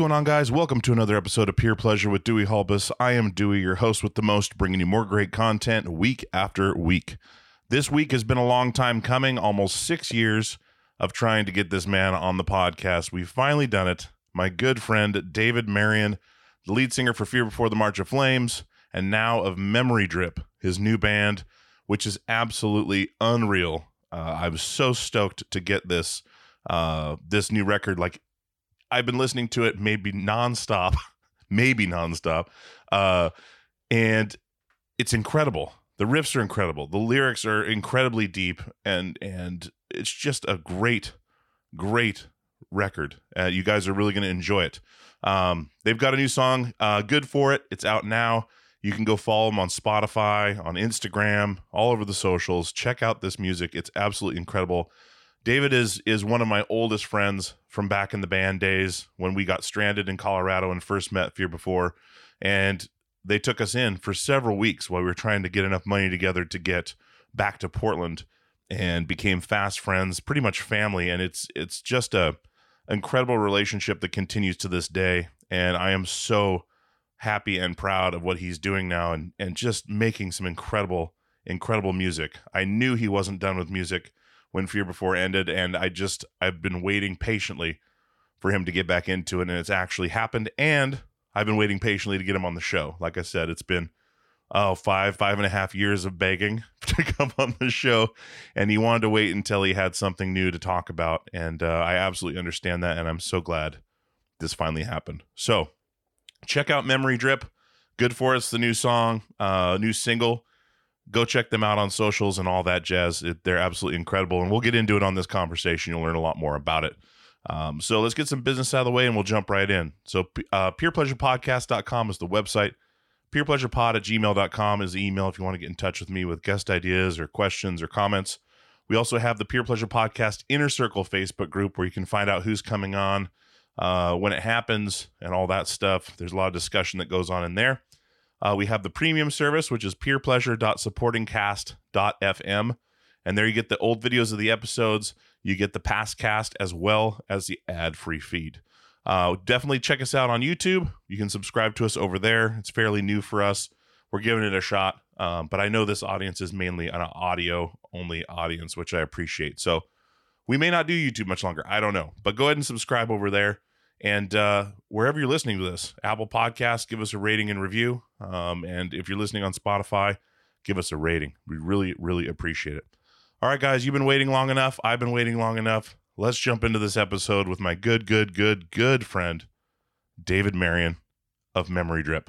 Going on, guys? Welcome to another episode of Peer Pleasure with Dewey Halbus. I am Dewey, your host with the most, bringing you more great content week after week. This week has been a long time coming, almost six years of trying to get this man on the podcast. We've finally done it. My good friend David Marion, the lead singer for Fear Before the March of Flames, and now of Memorydrip, his new band, which is absolutely unreal. Uh, I was so stoked to get this uh, this new record. Like I've been listening to it maybe nonstop, maybe nonstop, uh, and it's incredible. The riffs are incredible. The lyrics are incredibly deep, and and it's just a great, great record. Uh, you guys are really going to enjoy it. Um, they've got a new song, uh, "Good for It." It's out now. You can go follow them on Spotify, on Instagram, all over the socials. Check out this music; it's absolutely incredible. David is is one of my oldest friends from back in the band days when we got stranded in Colorado and first met Fear Before, and they took us in for several weeks while we were trying to get enough money together to get back to Portland, and became fast friends, pretty much family, and it's it's just a incredible relationship that continues to this day, and I am so happy and proud of what he's doing now and and just making some incredible incredible music. I knew he wasn't done with music when Fear Before ended, and I just I've been waiting patiently for him to get back into it, and it's actually happened. And I've been waiting patiently to get him on the show. Like I said, it's been oh five five and a half years of begging to come on the show, and he wanted to wait until he had something new to talk about, and uh, I absolutely understand that, and I'm so glad this finally happened. So check out Memorydrip. Good for us, the new song, uh, new single go check them out on socials and all that jazz. It, they're absolutely incredible. And we'll get into it on this conversation. You'll learn a lot more about it. Um, so let's get some business out of the way and we'll jump right in. So, uh, peerpleasurepodcast.com is the website. Peerpleasurepod at gmail.com is the email if you want to get in touch with me with guest ideas or questions or comments. We also have the Peer Pleasure Podcast Inner Circle Facebook group where you can find out who's coming on, uh, when it happens, and all that stuff. There's a lot of discussion that goes on in there. Uh, we have the premium service, which is peerpleasure.supportingcast.fm. And there you get the old videos of the episodes. You get the past cast as well as the ad free feed. Uh, definitely check us out on YouTube. You can subscribe to us over there. It's fairly new for us. We're giving it a shot. Um, but I know this audience is mainly an audio only audience, which I appreciate. So we may not do YouTube much longer. I don't know. But go ahead and subscribe over there And uh, wherever you're listening to this, Apple Podcasts, give us a rating and review. Um, and if you're listening on Spotify, give us a rating. We really, really appreciate it. All right, guys, you've been waiting long enough. I've been waiting long enough. Let's jump into this episode with my good, good, good, good friend, David Marion of Memorydrip.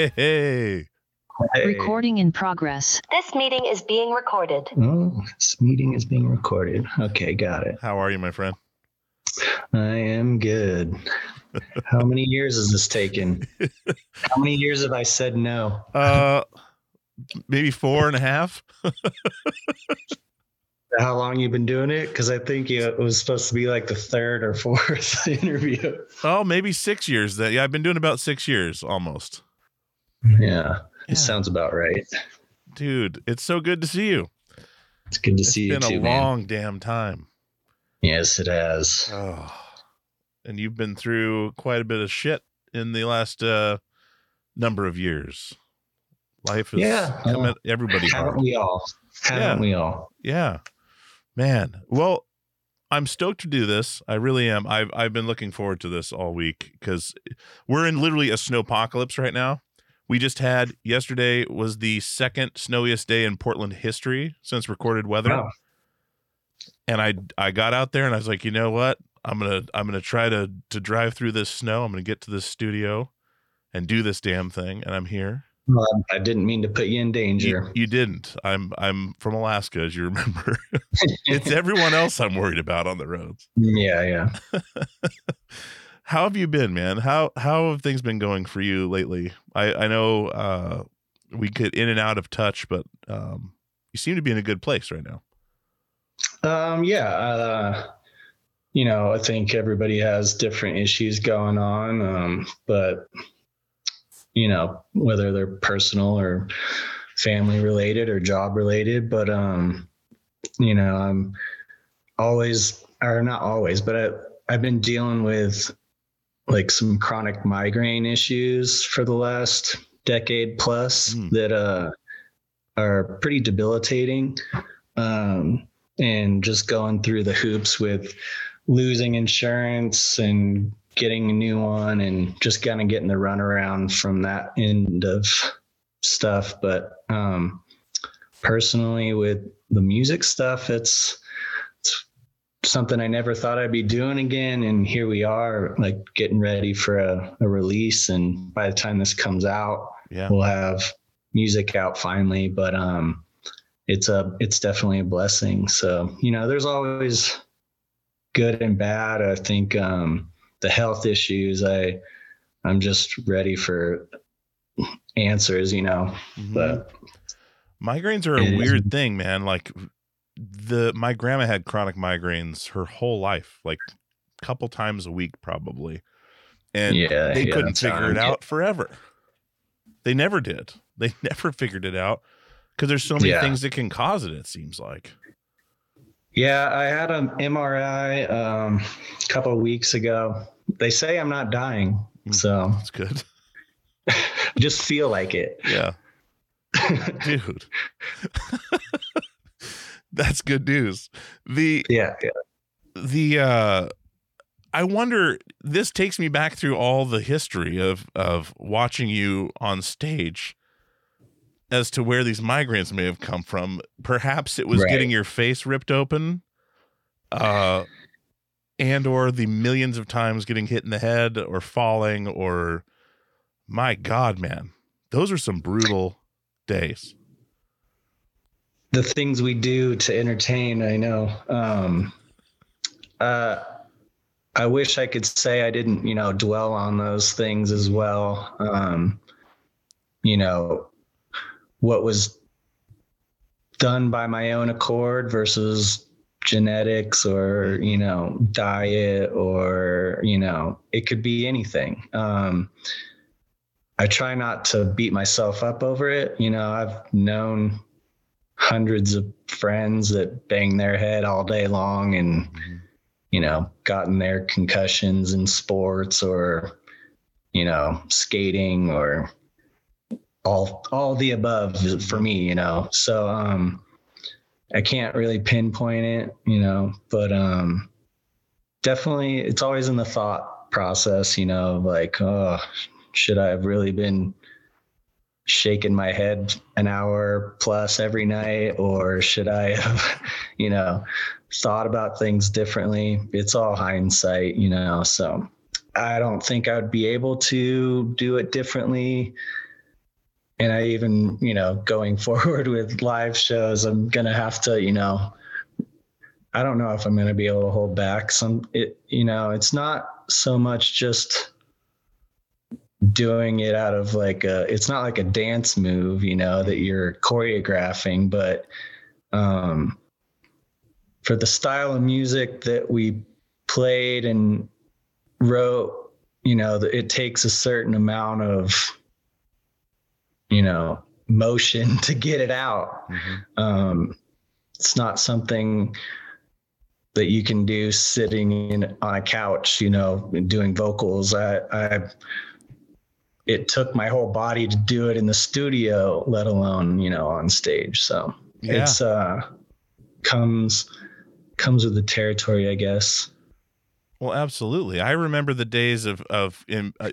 Hey, hey. Hey. Recording in progress. This meeting is being recorded. Oh, this meeting is being recorded. Okay, got it. how are you, my friend? I am good. How many years has this taken? How many years have I said no? Uh, maybe four and a half. How long you been doing it? Because I think you, it was supposed to be like the third or fourth interview. Oh, maybe six years. That yeah, I've been doing about six years almost. Yeah, Yeah. it sounds about right. Dude, it's so good to see you. It's good to It's see you It's been a man. long damn time. Yes, it has. Oh, and you've been through quite a bit of shit in the last uh, number of years. Life is Yeah, come uh, at everybody Haven't hard. we all? Haven't Yeah. we all? Yeah, man. Well, I'm stoked to do this. I really am. I've I've been looking forward to this all week because we're in literally a snowpocalypse right now. We just had yesterday was the second snowiest day in Portland history since recorded weather. Wow. and I I got out there and I was like, you know what? I'm gonna I'm gonna try to to drive through this snow. I'm gonna get to this studio and do this damn thing. And I'm here. Well, I didn't mean to put you in You, danger. you didn't. I'm I'm from Alaska, as you remember. it's everyone else I'm worried about on the roads. yeah, yeah. How have you been, man? How how have things been going for you lately? I I know uh, we get in and out of touch, but um, you seem to be in a good place right now. Um, yeah, uh, you know, I think everybody has different issues going on, um, but you know, whether they're personal or family related or job related, but um, you know, I'm always, or not always, but I, I've been dealing with like some chronic migraine issues for the last decade plus Mm. that uh are pretty debilitating. Um, and just going through the hoops with losing insurance and getting a new one and just kind of getting the runaround from that end of stuff. But um, personally, with the music stuff, it's, it's something I never thought I'd be doing again. And here we are, like getting ready for a, a release. And by the time this comes out, Yeah. we'll have music out finally. But um, it's a it's definitely a blessing. So you know, there's always good and bad. I think um, the health issues. I I'm just ready for answers. You know, Mhm. but Migraines are a weird thing, man. Like, the my grandma had chronic migraines her whole life, like a couple times a week probably. And Yeah, they yeah, couldn't figure it out forever. They never did. They never figured it out because there's so many Yeah. things that can cause it, it seems like. Yeah, I had an MRI um, a couple of weeks ago. They say I'm not dying, Mm. so That's good. Just feel like it. Yeah. Dude. That's good news. The Yeah, yeah. the uh I wonder this takes me back through all the history of of watching you on stage as to where these migraines may have come from. Perhaps it was Right. getting your face ripped open uh and or the millions of times getting hit in the head or falling or my god man. Those are some brutal days. The things we do to entertain i know. Um uh i wish i could say i didn't you know dwell on those things as well. Um you know what was done by my own accord versus genetics or you know diet or you know it could be anything. Um i try not to beat myself up over it. You know i've known hundreds of friends that bang their head all day long and you know gotten their concussions in sports or you know skating or all all the above for me you know. So um i can't really pinpoint it you know but um definitely it's always in the thought process you know like oh should i have really been shaking my head an hour plus every night or should i have you know thought about things differently? It's all hindsight you know so i don't think i would be able to do it differently. And i even you know going forward with live shows i'm gonna have to you know i don't know if i'm gonna be able to hold back some it you know it's not so much just doing it out of like a it's not like a dance move you know that you're choreographing but um for the style of music that we played and wrote you know it takes a certain amount of you know motion to get it out. Um it's not something that you can do sitting in on a couch you know doing vocals. I i it took my whole body to do it in the studio, let alone, you know, on stage. So Yeah. it's uh comes comes with the territory, I guess. Well, absolutely. I remember the days of of in, uh,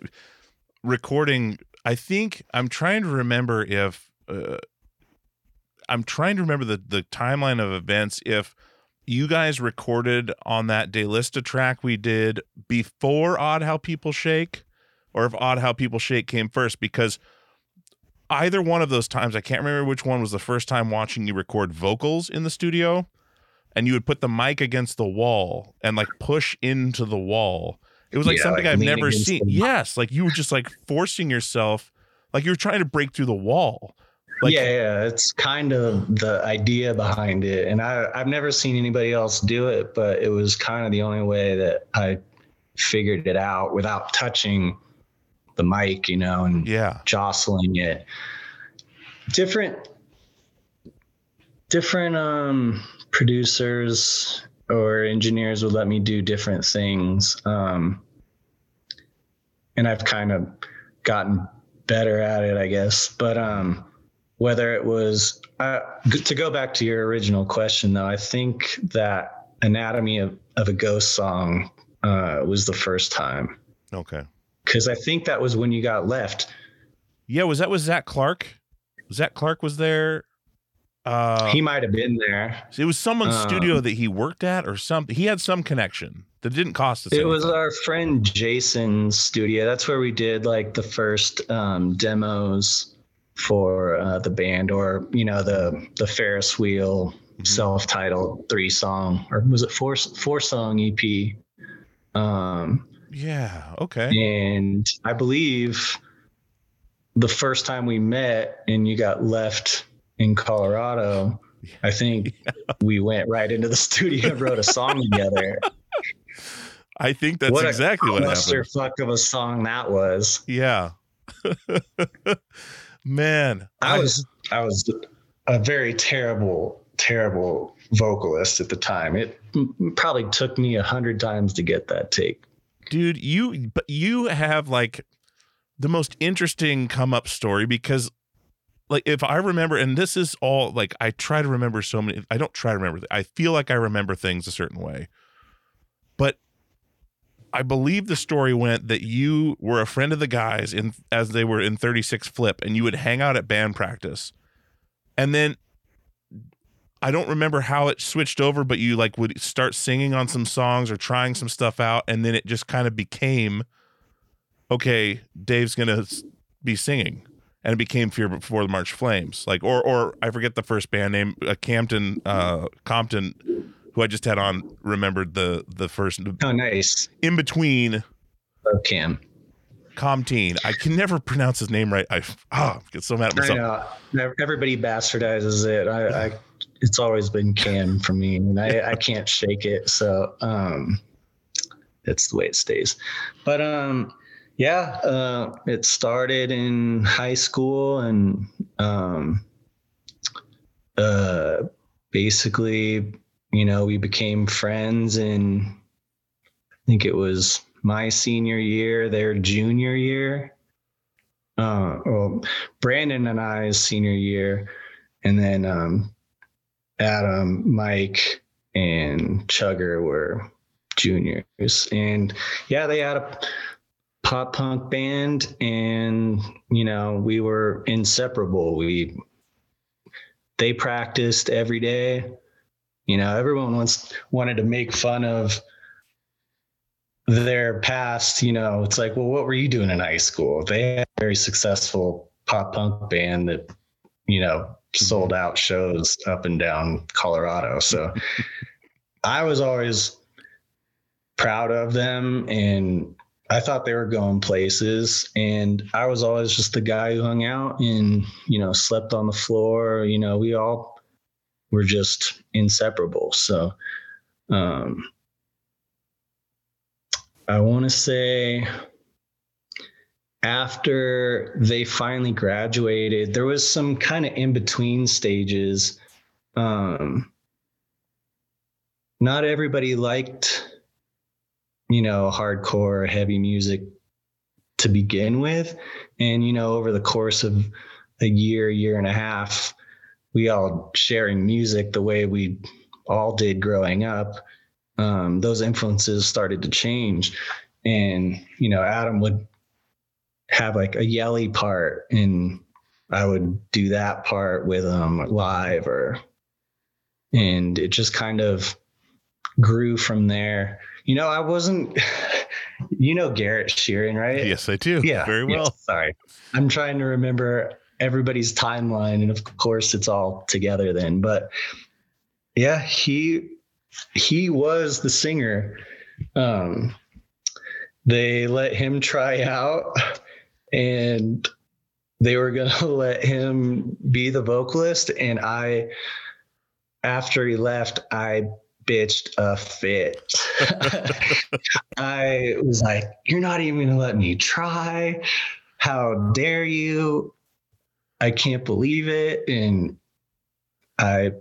recording. I think I'm trying to remember if uh, I'm trying to remember the the timeline of events. If you guys recorded on that Daylista track we did before Odd How People Shake, or if Odd How People Shake came first, because either one of those times, I can't remember which one was the first time watching you record vocals in the studio and you would put the mic against the wall and like push into the wall. It was like Yeah, something like I've never seen. the mic. Yes, like you were just like forcing yourself, like you were trying to break through the wall. Like, yeah, yeah, it's kind of the idea behind it. And I I've never seen anybody else do it, but it was kind of the only way that I figured it out without touching the mic, you know, and yeah, jostling it. Different different um producers or engineers would let me do different things. Um and I've kind of gotten better at it, I guess. But um whether it was uh, to go back to your original question though, I think that Anatomy of, of a Ghost song uh was the first time. okay, Cause I think that was when you got left. yeah. Was that was Zach Clark? Zach Clark was there. Uh, he might have been there. it was someone's um, studio that he worked at or something. He had some connection that didn't cost us. It was our friend Jason's studio. That's where we did like the first um, demos for uh, the band, or you know the the Ferris wheel self-titled three song, or was it four four song EP? Um, yeah. Okay. and I believe the first time we met and you got left in Colorado, I think we went right into the studio and wrote a song together. I think that's exactly what exactly what happened. clusterfuck of a song that was. Yeah. Man, I was I was a very terrible, terrible vocalist at the time. It m- probably took me a hundred times to get that take. Dude you but you have like the most interesting come up story because like if i remember and this is all like i try to remember so many i don't try to remember i feel like i remember things a certain way. But i believe the story went that you were a friend of the guys in as they were in 36 flip and you would hang out at band practice. And then I don't remember how it switched over, but you like would start singing on some songs or trying some stuff out, and then it just kind of became, okay, Dave's gonna be singing, and it became Fear Before the March Flames, like or or I forget the first band name, uh, Campton, uh, Compton, who I just had on, remembered the the first Oh, nice. in between Oh, Cam. Comteen. I can never pronounce his name right. I ah get so mad at myself. Everybody bastardizes it. I, I it's always been Cam for me, and I, I can't shake it. So um, it's the way it stays. But um, yeah, uh, it started in high school, and um, uh, basically, you know, we became friends, and I think it was my senior year, their junior year. Uh, well, Brandon and I's senior year, and then um, Adam, Mike, and Chugger were juniors. And yeah, they had a pop punk band, and you know we were inseparable. We they practiced every day. You know, everyone once wanted to make fun of their past, you know, it's like, well, what were you doing in high school? They had a very successful pop punk band that, you know, sold out shows up and down Colorado. So I was always proud of them and I thought they were going places. And I was always just the guy who hung out and, you know, slept on the floor. You know, we all were just inseparable. So, um, I want to say after they finally graduated, there was some kind of in between stages. Um, not everybody liked, you know, hardcore heavy music to begin with. And, you know, over the course of a year, year and a half, we all sharing music the way we all did growing up um, those influences started to change. And, you know, Adam would have like a yelly part and I would do that part with them live or, and it just kind of grew from there. You know, I wasn't, you know, Garrett Sheeran, right? Yes, I do. Yeah. very yes, well. sorry. I'm trying to remember everybody's timeline. And of course, it's all together then. But yeah, he he was the singer. Um, they let him try out and they were going to let him be the vocalist. And I, after he left, I bitched a fit. I was like, You're not even going to let me try. How dare you? I can't believe it. And I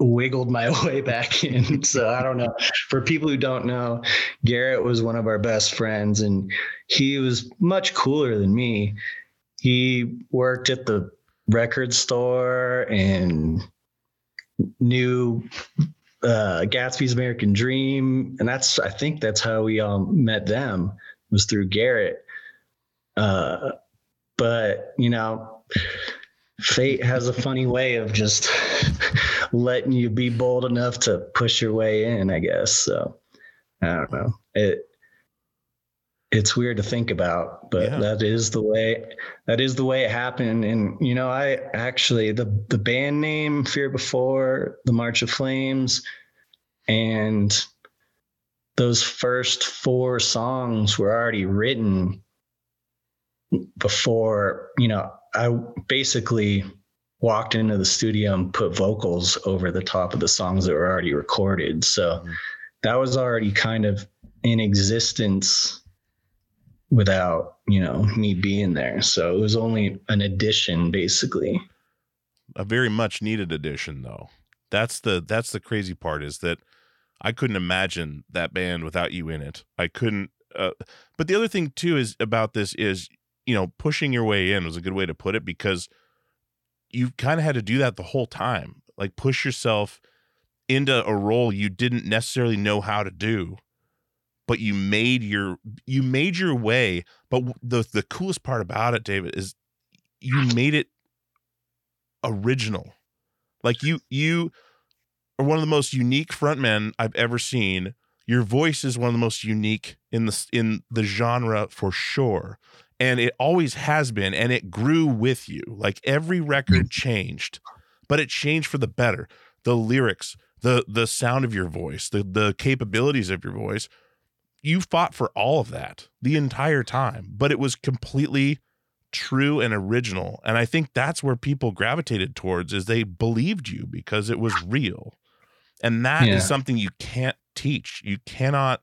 wiggled my way back in. So I don't know. For people who don't know, Garrett was one of our best friends and he was much cooler than me. He worked at the record store and knew uh, Gatsby's American Dream. And that's, I think that's how we all met them was through Garrett. Uh, but, you know, fate has a funny way of just letting you be bold enough to push your way in, I guess. So I don't know. It it's weird to think about, but Yeah. that is the way that is the way it happened. And you know, I actually the the band name Fear Before, the March of Flames, and those first four songs were already written before, you know, I basically walked into the studio and put vocals over the top of the songs that were already recorded. So Mhm. that was already kind of in existence without, you know, me being there. So it was only an addition basically. a very much needed addition though that's the that's the crazy part is that i couldn't imagine that band without you in it i couldn't uh, but the other thing too is about this is you know pushing your way in was a good way to put it because you kind of had to do that the whole time like push yourself into a role you didn't necessarily know how to do but you made your you made your way but the the coolest part about it david is you made it original. Like you you are one of the most unique frontmen i've ever seen. Your voice is one of the most unique in the in the genre for sure and it always has been and it grew with you. Like every record mm-hmm. changed but it changed for the better. The lyrics the the sound of your voice the the capabilities of your voice you fought for all of that the entire time but it was completely true and original. And i think that's where people gravitated towards is they believed you because it was real. And that is Yeah. something you can't teach. You cannot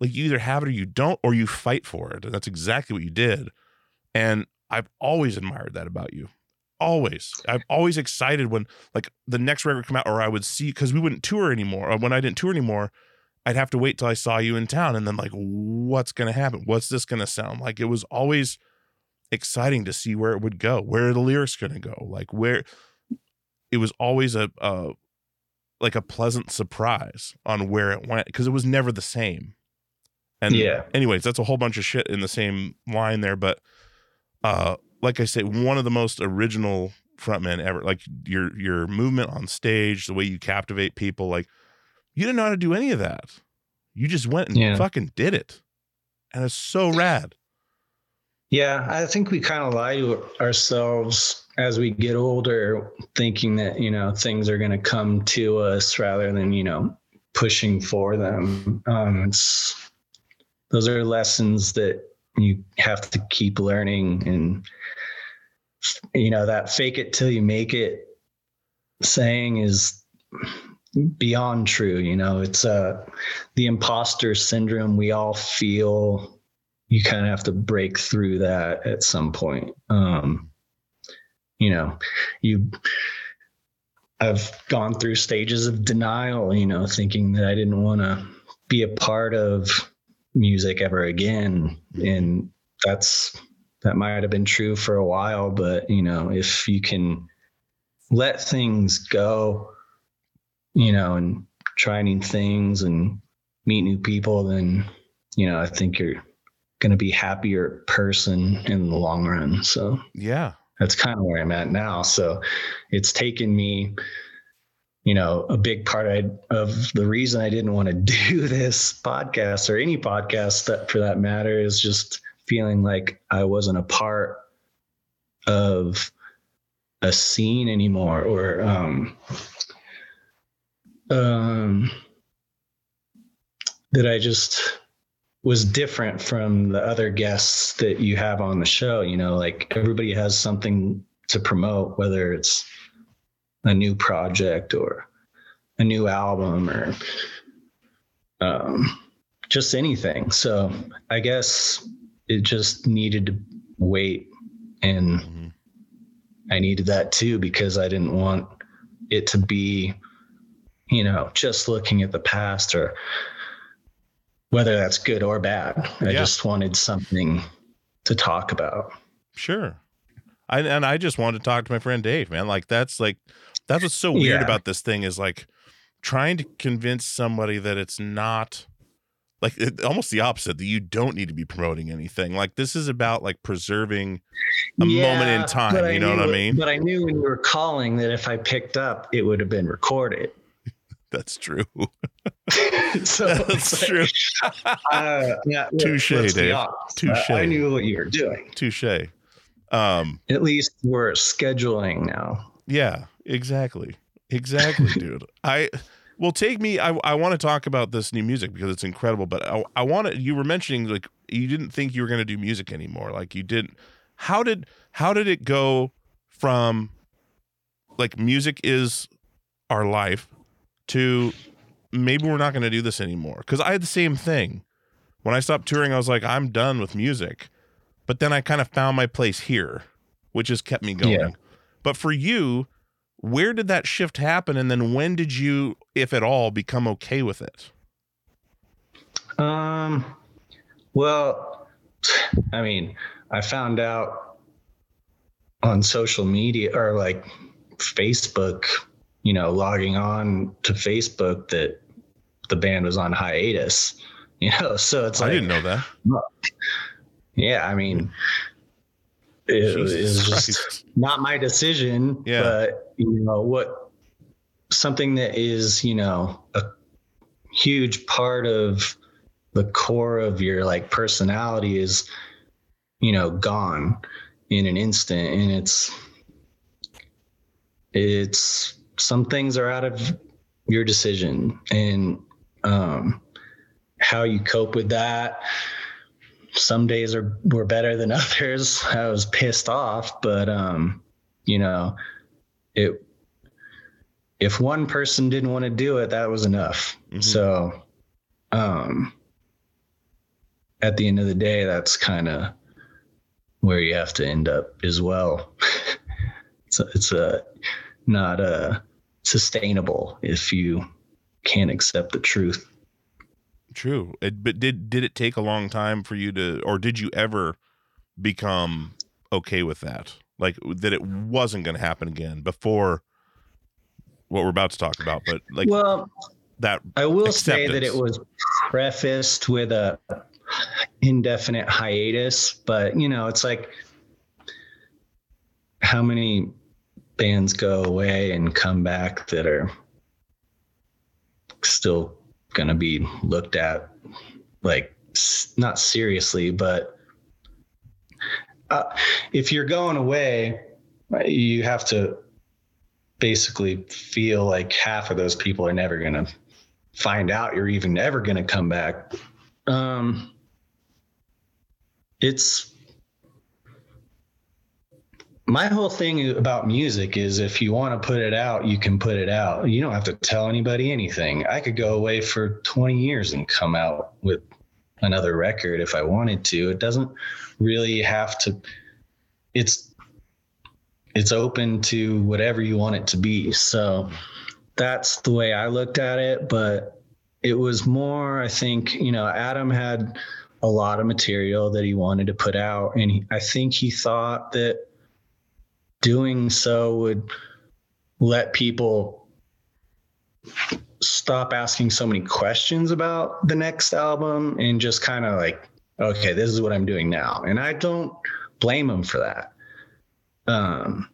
like you either have it or you don't or you fight for it. And that's exactly what you did. And i've always admired that about you. Always. I've always excited when like the next record come out or i would see because we wouldn't tour anymore. Or when i didn't tour anymore i'd have to wait till i saw you in town and then like what's gonna happen? What's this gonna sound like? It was always exciting to see where it would go where are the lyrics gonna go like where it was always a, a like a pleasant surprise on where it went because it was never the same and Yeah. anyways that's a whole bunch of shit in the same line there but uh like i say one of the most original frontmen ever like your your movement on stage the way you captivate people like you didn't know how to do any of that you just went and Yeah. fucking did it and it's so rad Yeah, I think we kind of lie to ourselves as we get older, thinking that, you know, things are going to come to us rather than, you know, pushing for them. Um, it's, those are lessons that you have to keep learning. And, you know, that fake it till you make it saying is beyond true. You know, it's uh, the imposter syndrome we all feel you kind of have to break through that at some point. Um, you know, you, I've gone through stages of denial, you know, thinking that I didn't want to be a part of music ever again. And that's, that might have been true for a while, but, you know, if you can let things go, you know, and try new things and meet new people, then, you know, I think you're, going to be happier person in the long run. So yeah that's kind of where I'm at now. So it's taken me, you know, a big part I, of the reason I didn't want to do this podcast or any podcast that for that matter is just feeling like I wasn't a part of a scene anymore or, um, um, that I just was different from the other guests that you have on the show. You know, like everybody has something to promote, whether it's a new project or a new album or um, just anything. So I guess it just needed to wait. And Mhm. I needed that too because I didn't want it to be, you know, just looking at the past or whether that's good or bad. I Yeah. just wanted something to talk about. Sure. I, and I just wanted to talk to my friend Dave, man. Like that's like that's what's so weird Yeah. about this thing is like trying to convince somebody that it's not like it, almost the opposite that you don't need to be promoting anything. Like this is about like preserving a moment in time. but You know what I knew- mean? But I knew when you were calling that if I picked up, it would have been recorded. That's true. so That's like, true. uh, yeah, Touche, let's be Dave. Touche. I, I knew what you were doing. Touche. Um, At least we're scheduling now. Yeah, exactly. Exactly, dude. I well take me I I want to talk about this new music because it's incredible, but I I want to you were mentioning like you didn't think you were going to do music anymore. Like you didn't How did how did it go from like music is our life to maybe we're not going to do this anymore because i had the same thing when i stopped touring i was like i'm done with music but then i kind of found my place here which has kept me going Yeah. But for you where did that shift happen? And then when did you if at all become okay with it? Um, well, I mean, I found out on social media or like Facebook, you know, logging on to Facebook that the band was on hiatus. You know, so it's like, i didn't know that. Yeah, I mean, it, was just not my decision. Yeah. But you know what? Something that is you know a huge part of the core of your like personality is you know gone in an instant, and it's it's some things are out of your decision and um how you cope with that some days are were better than others. I was pissed off, but um, you know, it if one person didn't want to do it, that was enough. Mhm. So um at the end of the day, that's kind of where you have to end up as well. it's a, it's a not uh sustainable if you can't accept the truth. True. It, but did did it take a long time for you to, or did you ever become okay with that? Like that it wasn't going to happen again before what we're about to talk about. But like well, that. I will say that it was prefaced with a indefinite hiatus, but you know, it's like how many bands go away and come back that are still going to be looked at like not seriously, but uh, if you're going away, you have to basically feel like half of those people are never going to find out you're even ever going to come back. Um, it's my whole thing about music is if you want to put it out, you can put it out. You don't have to tell anybody anything. I could go away for 20 years and come out with another record if I wanted to. It doesn't really have to it's it's open to whatever you want it to be. So that's the way I looked at it, but it was more I think, you know, Adam had a lot of material that he wanted to put out and he, I think he thought that doing so would let people stop asking so many questions about the next album and just kind of like okay this is what i'm doing now. And i don't blame him for that. Um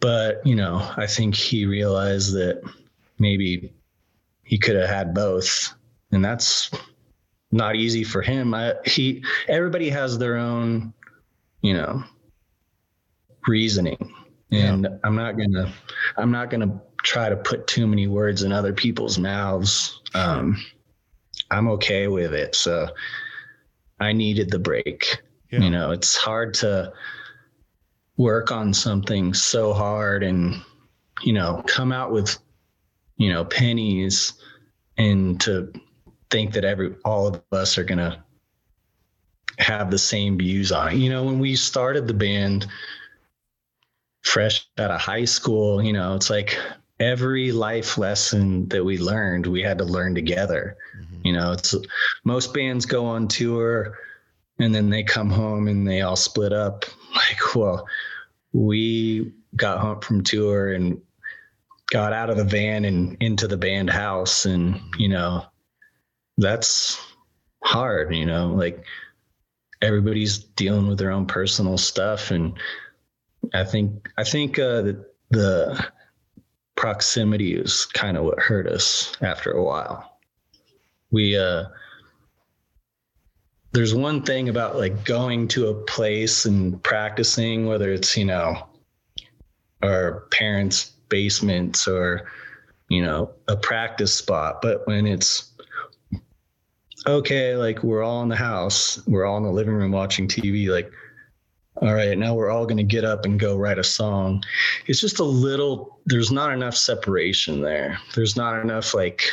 but you know i think he realized that maybe he could have had both. And that's not easy for him. I, he everybody has their own you know reasoning. And i'm not gonna i'm not gonna try to put too many words in other people's mouths. Um i'm okay with it. So i needed the break. Yeah. you know it's hard to work on something so hard and you know come out with you know pennies and to think that every all of us are gonna have the same views on it. You know when we started the band fresh out of high school you know it's like every life lesson that we learned we had to learn together. Mm-hmm. You know it's most bands go on tour and then they come home and they all split up. Like well we got home from tour and got out of the van and into the band house. And mm-hmm. you know that's hard you know like everybody's dealing with their own personal stuff and i think i think uh the, the proximity is kind of what hurt us after a while. We uh there's one thing about like going to a place and practicing whether it's you know our parents basements or you know a practice spot but when it's okay like we're all in the house we're all in the living room watching tv like all right, now we're all going to get up and go write a song. It's just a little, there's not enough separation there. There's not enough like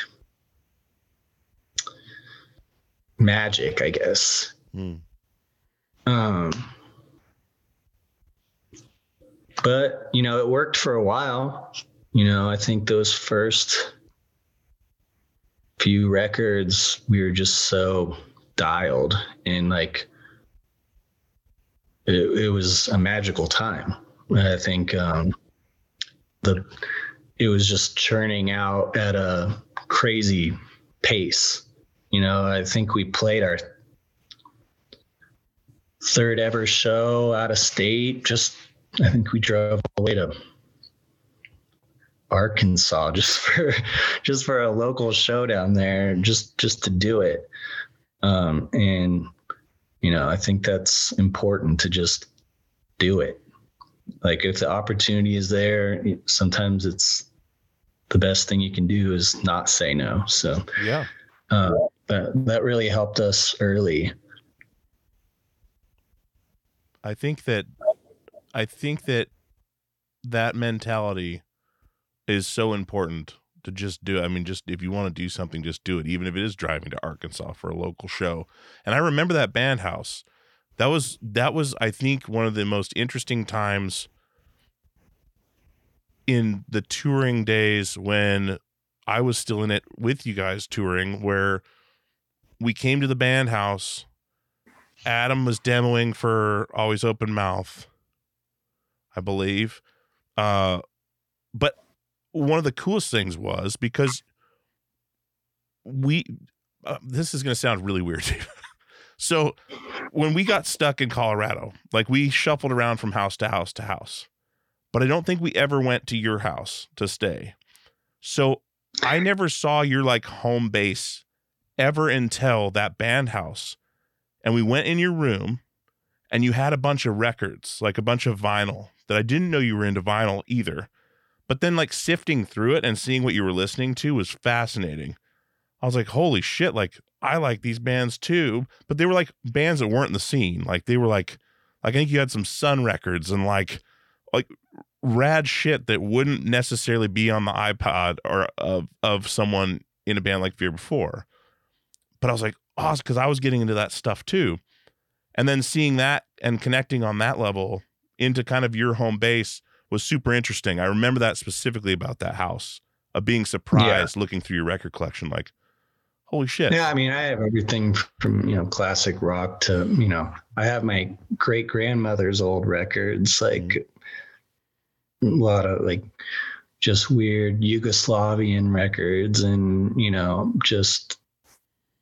magic, I guess. Hmm. Um, but you know, it worked for a while. You know, I think those first few records, we were just so dialed and like it, it was a magical time. I think um, the it was just churning out at a crazy pace. You know, I think we played our third ever show out of state. Just I think we drove all the way to Arkansas just for just for a local show down there, just just to do it. Um, and you know, I think that's important to just do it. Like if the opportunity is there, sometimes it's the best thing you can do is not say no. So Yeah. uh, that that really helped us early. I think that I think that that mentality is so important to just do. I mean, just if you want to do something, just do it, even if it is driving to Arkansas for a local show. And I remember that band house. That was that was I think one of the most interesting times in the touring days when I was still in it with you guys touring, where we came to the band house. Adam was demoing for Always Open Mouth, I believe. Uh, but one of the coolest things was because we, uh, this is going to sound really weird. so when we got stuck in Colorado, like we shuffled around from house to house to house, but I don't think we ever went to your house to stay. So I never saw your like home base ever until that band house. And we went in your room and you had a bunch of records, like a bunch of vinyl that I didn't know you were into vinyl either. But then like sifting through it and seeing what you were listening to was fascinating. I was like, holy shit, like I like these bands too. But they were like bands that weren't in the scene. Like they were like like I think you had some Sun records and like like rad shit that wouldn't necessarily be on the iPod or of of someone in a band like Fear Before. But I was like, oh, because I was getting into that stuff too. And then seeing that and connecting on that level into kind of your home base was super interesting. I remember that specifically about that house of being surprised looking through your record collection, like, holy shit. Yeah, I mean, I have everything from you know classic rock to you know, I have my great grandmother's old records, mm-hmm. like a lot of like just weird Yugoslavian records, and you know, just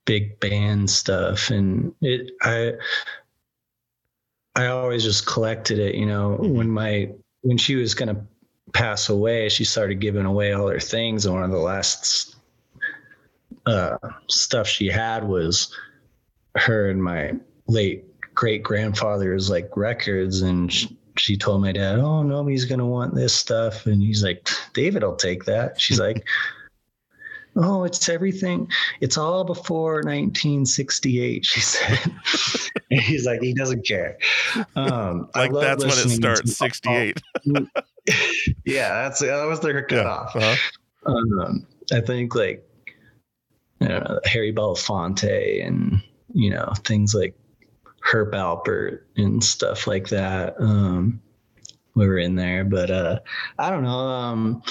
big band stuff, and it I I always just collected it. You know, mm-hmm. when my when she was gonna pass away, she started giving away all her things, and one of the last uh, stuff she had was her and my late great grandfather's like records and sh- she told my dad oh nobody's gonna want this stuff and he's like david will take that. She's like oh it's everything it's all before 1968 she said he's like he doesn't care um I like love that's when it starts, 68. yeah that's that was their Yeah. cutoff uh-huh. um, I think like I don't know, Harry Belafonte and you know things like Herb Alpert and stuff like that. Um, we were in there, but uh, I don't know. Um,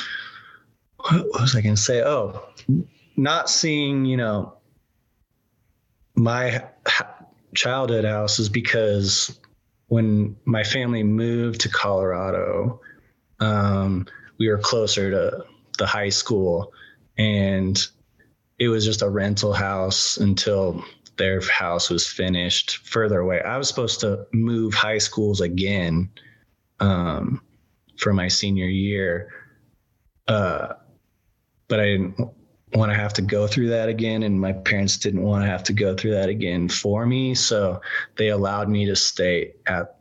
what, was I going to say? Oh, not seeing you know my childhood house is because when my family moved to Colorado, um, we were closer to the high school and it was just a rental house until their house was finished further away. I was supposed to move high schools again um, for my senior year, uh, but I didn't want to have to go through that again, and my parents didn't want to have to go through that again for me, so they allowed me to stay at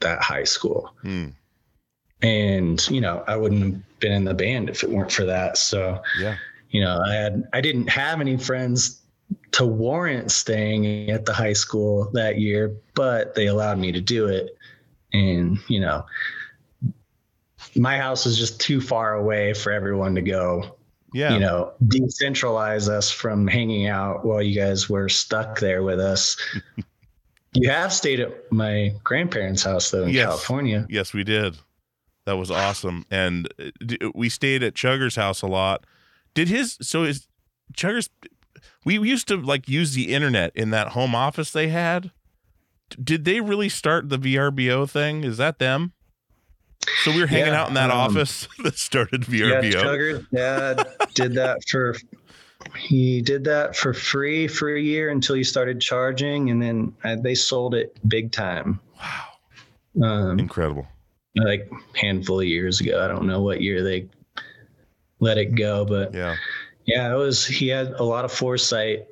that high school Hmm. and you know i wouldn't have been in the band if it weren't for that so Yeah. you know i had i didn't have any friends to warrant staying at the high school that year but they allowed me to do it and you know, my house is just too far away for everyone to go. Yeah. You know, decentralize us from hanging out while you guys were stuck there with us. you have stayed at my grandparents' house though in Yes. California. Yes, we did. That was awesome. And uh, we stayed at Chugger's house a lot. Did his so is Chugger's we used to like use the internet in that home office they had. Did they really start the VRBO thing? Is that them? So we were hanging Yeah, out in that um, office that started VRBO. Yeah. Chugger's dad did that for he did that for free for a year until he started charging, and then uh, they sold it big time. wow. Um, Incredible. like handful of years ago. I don't know what year they let it go, but Yeah. yeah, it was. He had a lot of foresight.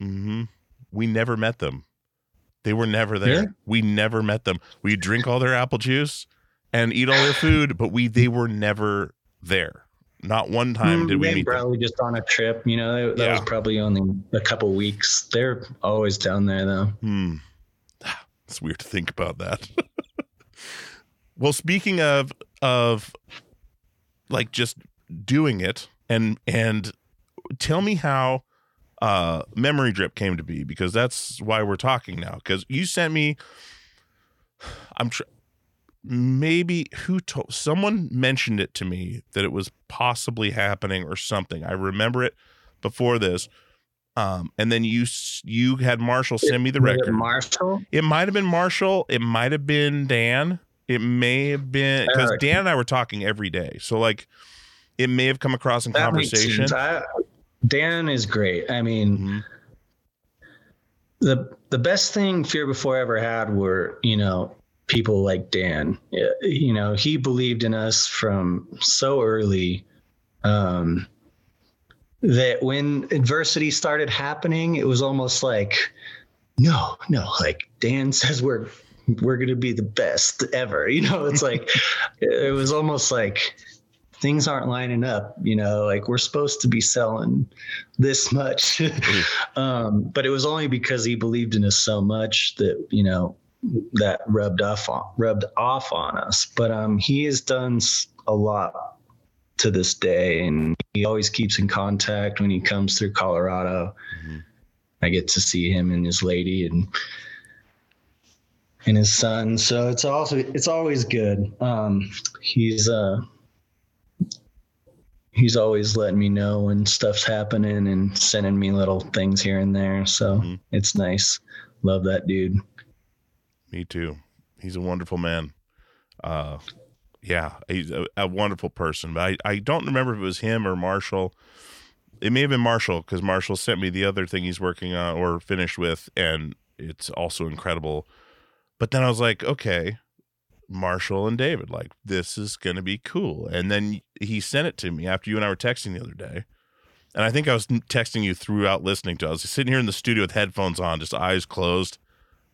hmm We never met them. They were never there. Really? We never met them. We drink all their apple juice and eat all their food, but we they were never there. Not one time Mm, did we they meet them. probably just on a trip. You know, that, that was Yeah. probably only a couple weeks. They're always down there though. Hmm. It's weird to think about that. well, speaking of of like just doing it and and tell me how uh Memorydrip came to be because that's why we're talking now because you sent me i'm tr- maybe who told someone mentioned it to me that it was possibly happening or something i remember it before this um and then you you had marshall send me the Was it record Marshall. it might have been Marshall. It might have been Dan. It may have been because Dan and I were talking every day. So like, it may have come across in That conversation. I, Dan is great. I mean, Mhm. the the best thing Fear Before ever had were you know people like Dan. You know, he believed in us from so early. Um, that when adversity started happening, it was almost like, no, no, like Dan says we're we're gonna be the best ever. You know, it's like it was almost like things aren't lining up. You know, like we're supposed to be selling this much, um, but it was only because he believed in us so much that you know that rubbed off on rubbed off on us. But um, he has done a lot to this day, and he always keeps in contact when he comes through Colorado. Mhm. I get to see him and his lady and and his son. So it's also it's always good. Um, he's uh he's always letting me know when stuff's happening and sending me little things here and there. So Mhm. it's nice. Love that dude. Me too. He's a wonderful man. Uh, yeah, he's a, a wonderful person. But I, I don't remember if it was him or Marshall. It may have been Marshall because Marshall sent me the other thing he's working on or finished with, and it's also incredible. But then I was like, okay, Marshall and David, like this is gonna be cool. And then he sent it to me after you and I were texting the other day. And I think I was texting you throughout listening to. it. I was sitting here in the studio with headphones on, just eyes closed,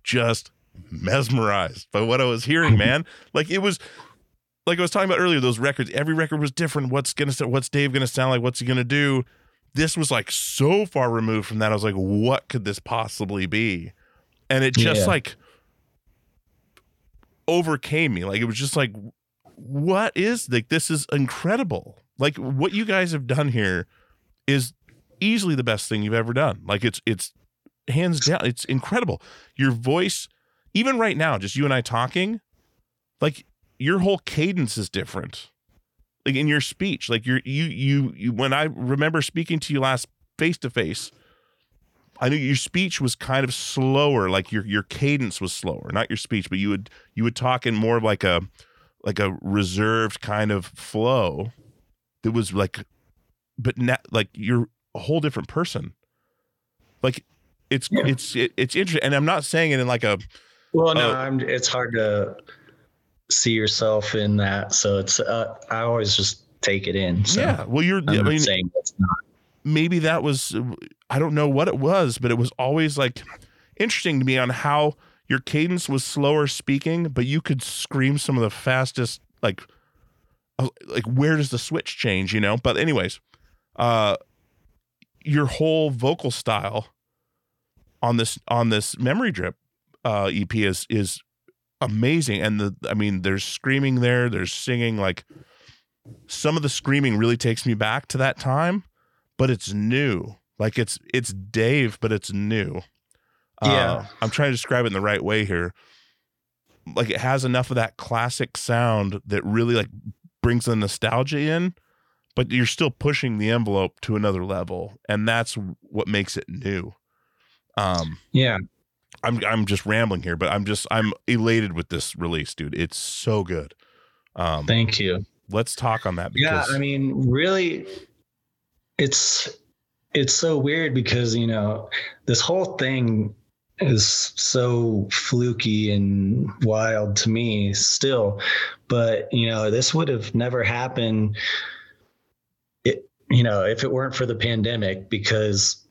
just mesmerized by what I was hearing, man. like it was like I was talking about earlier, those records, every record was different. What's gonna what's Dave gonna sound like? What's he gonna do? This was like so far removed from that. I was like, what could this possibly be? And it just Yeah. like overcame me. Like it was just like, what is like this is incredible. Like what you guys have done here is easily the best thing you've ever done. Like it's it's hands down, it's incredible. Your voice, even right now, just you and I talking, like your whole cadence is different. Like in your speech, like you're you you you when I remember speaking to you last face to face, I knew your speech was kind of slower, like your your cadence was slower, not your speech, but you would you would talk in more of like a like a reserved kind of flow that was like but now like you're a whole different person. Like it's Yeah. it's it, it's interesting and I'm not saying it in like a Well, no, Oh. I'm, it's hard to see yourself in that. So it's uh, I always just take it in. So yeah, well you're I'm I mean saying it's not. maybe that was I don't know what it was, but it was always like interesting to me on how your cadence was slower speaking, but you could scream some of the fastest like uh, like where does the switch change, you know? But anyways, uh your whole vocal style on this on this Memorydrip uh EP is is amazing. And the I mean, there's screaming there, there's singing. Like some of the screaming really takes me back to that time, but it's new. Like it's it's Dave, but it's new. Yeah. Uh, I'm trying to describe it in the right way here. Like it has enough of that classic sound that really like brings the nostalgia in, but you're still pushing the envelope to another level, and that's what makes it new. Um, Yeah. I'm I'm just rambling here, but I'm just I'm elated with this release, dude. It's so good. Um, Thank you. let's talk on that Yeah, because I mean, really, it's it's so weird because you know this whole thing is so fluky and wild to me still, but you know this would have never happened. It you know if it weren't for the pandemic because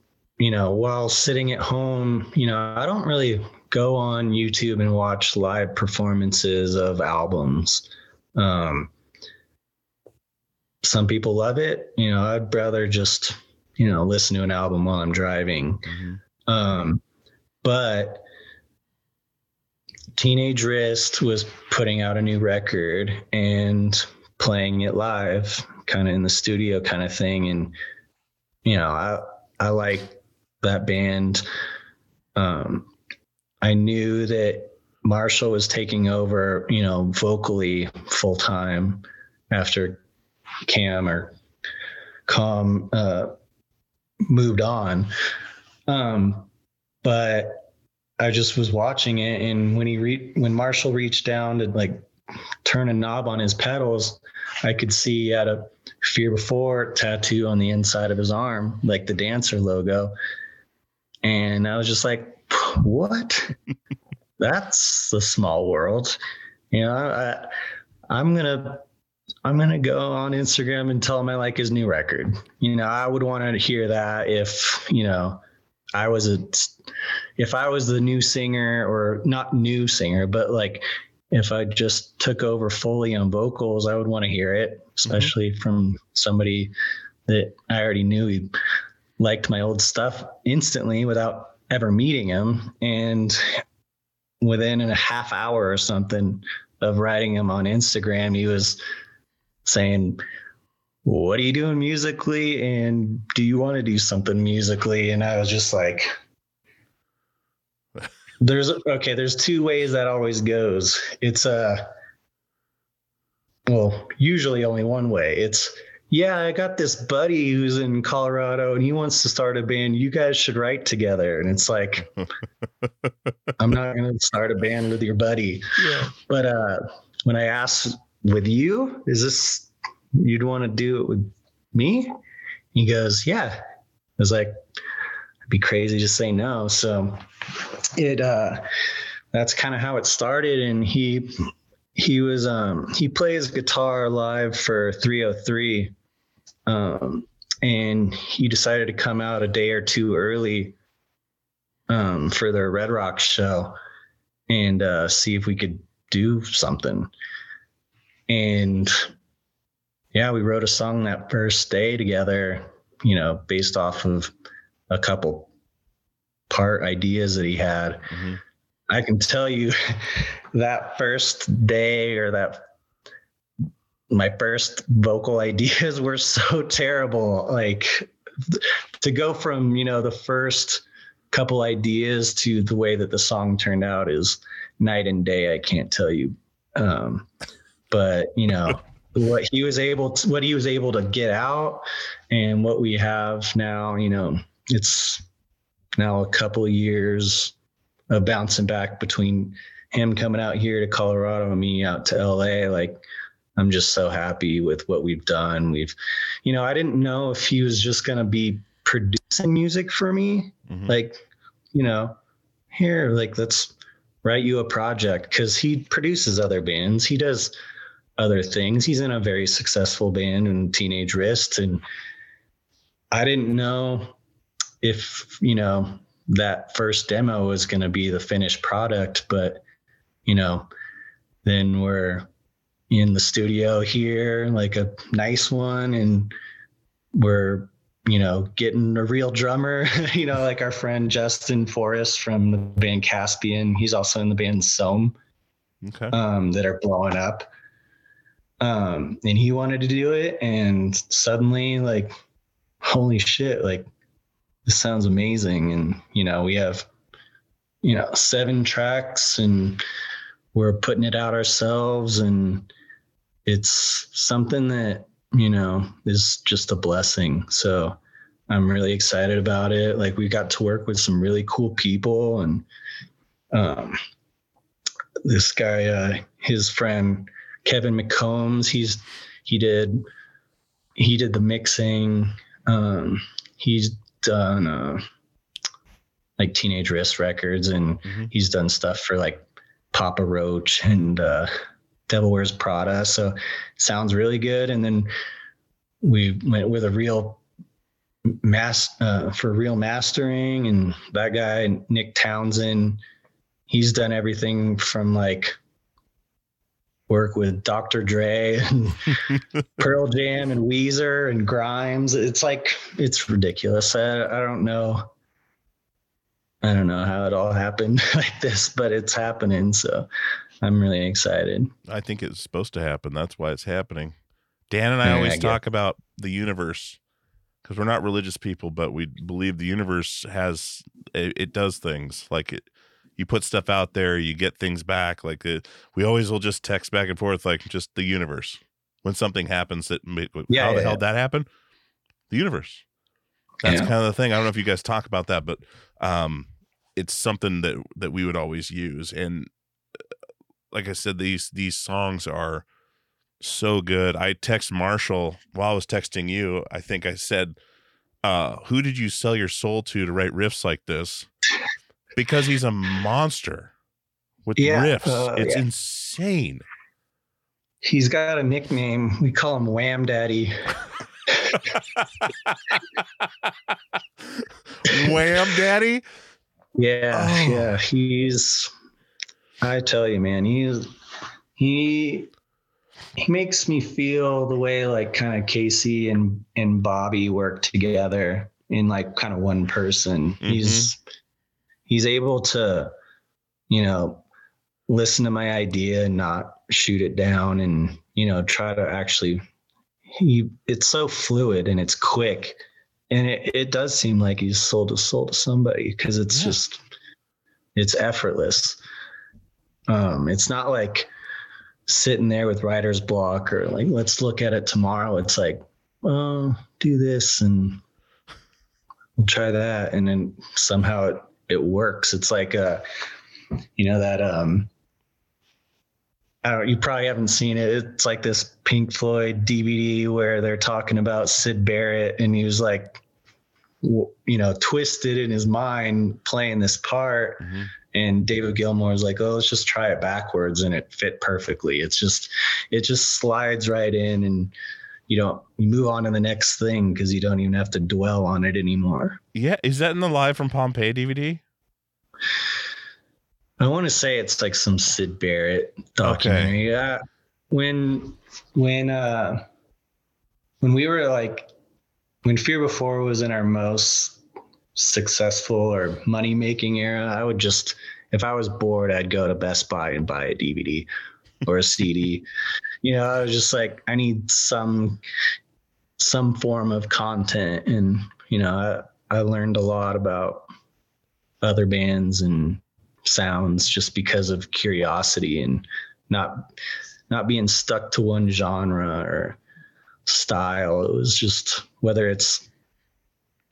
you know while sitting at home, you know I don't really go on YouTube and watch live performances of albums. Um, some people love it. You know, I'd rather just, you know, listen to an album while I'm driving. Mhm. Um, but Teenage Wrist was putting out a new record and playing it live, kind of in the studio kind of thing. And, you know, I, I like that band. Um, I knew that Marshall was taking over, you know, vocally full time after Cam or Com uh, moved on. Um, but I just was watching it, and when he re- when Marshall reached down to like turn a knob on his pedals, I could see he had a Fear Before tattoo on the inside of his arm, like the dancer logo. And I was just like, what? That's the small world. You know, I, I'm gonna I'm gonna go on Instagram and tell him I like his new record. You know, I would want to hear that if you know I was a if I was the new singer or not new singer, but like if I just took over fully on vocals, I would want to hear it, mm-hmm. especially from somebody that I already knew he liked my old stuff instantly without ever meeting him. And within a half hour or something of writing him on Instagram, he was saying, What are you doing musically? And do you want to do something musically? And I was just like, There's okay, there's two ways that always goes. It's uh well, usually only one way. It's yeah, I got this buddy who's in Colorado and he wants to start a band. You guys should write together. And it's like, I'm not going to start a band with your buddy. yeah. But uh, when I asked with you, is this you'd want to do it with me? He goes, yeah. I was like, it'd be crazy to say no. So it uh, that's kind of how it started. And he he was um he plays guitar live for 303 um and he decided to come out a day or two early um for their red rock show and uh see if we could do something and yeah we wrote a song that first day together you know based off of a couple part ideas that he had Mhm. I can tell you that first day or that my first vocal ideas were so terrible. Like to go from, you know, the first couple ideas to the way that the song turned out is night and day. I can't tell you. Um, but you know, what he was able to, what he was able to get out and what we have now, you know, it's now a couple of years of bouncing back between him coming out here to Colorado and me out to LA. Like, I'm just so happy with what we've done. We've, you know, I didn't know if he was just going to be producing music for me. Mhm. Like, you know, here, like, let's write you a project because he produces other bands. He does other things. He's in a very successful band and Teenage Wrist. And I didn't know if, you know, that first demo was going to be the finished product, but, you know, then we're in the studio here, like a nice one, and we're, you know, getting a real drummer, you know, like our friend Justin Forrest from the band Caspian. He's also in the band Soam. Okay. um, that are blowing up. Um, and he wanted to do it, and suddenly, like, holy shit, like, this sounds amazing. And, you know, we have, you know, seven tracks, and we're putting it out ourselves, and it's something that, you know, is just a blessing. So I'm really excited about it. Like, we got to work with some really cool people, and, um, this guy, uh, his friend Kevin McCombs, he's he did he did the mixing. Um, he's done uh, like Teenage Wrist Records, and Mhm. he's done stuff for like Papa Roach and uh, Devil Wears Prada. So sounds really good. And then we went with a real mass uh, for real mastering, and that guy Nick Townsend he's done everything from like work with Dr. Dre and Pearl Jam and Weezer and Grimes. It's like it's ridiculous. I, I don't know. I don't know how it all happened like this, but it's happening. So I'm really excited. I think it's supposed to happen. That's why it's happening. Dan and I Yeah, always I talk about the universe because we're not religious people, but we believe the universe has it, it does things like it. You put stuff out there, you get things back. Like it, we always will just text back and forth, like just the universe. When something happens, that Yeah, how the hell yeah. did that happen? The universe. That's Yeah. kind of the thing. I don't know if you guys talk about that, but um, it's something that that we would always use. And uh, like I said, these these songs are so good. I text Marshall while I was texting you. I think I said, uh, "Who did you sell your soul to to write riffs like this?" Because he's a monster with Yeah, riffs. uh, it's yeah. insane. He's got a nickname. We call him Wham Daddy. Wham, daddy. Yeah, Oh. yeah. He's I tell you, man, he's he he makes me feel the way like kind of Casey and and Bobby work together in like kind of one person. Mm-hmm. He's he's able to, you know, listen to my idea and not shoot it down and, you know, try to actually he it's so fluid and it's quick and it, it does seem like he's sold a soul to somebody because it's Yeah. just it's effortless um it's not like sitting there with writer's block or like let's look at it tomorrow it's like oh do this and we'll try that and then somehow it it works it's like uh you know that um you probably haven't seen it. It's like this Pink Floyd DVD where they're talking about Syd Barrett, and he was like, you know, twisted in his mind playing this part. Mhm. And David Gilmour was like, "Oh, let's just try it backwards," and it fit perfectly. It's just, it just slides right in, and you don't you move on to the next thing because you don't even have to dwell on it anymore. Yeah, is that in the live from Pompeii DVD? I want to say it's like some Syd Barrett documentary. Yeah. When when uh when we were like when Fear Before was in our most successful or money making era, I would just if I was bored, I'd go to Best Buy and buy a DVD or a CD. You know, I was just like, I need some some form of content and you know, I, I learned a lot about other bands and sounds just because of curiosity and not not being stuck to one genre or style it was just whether it's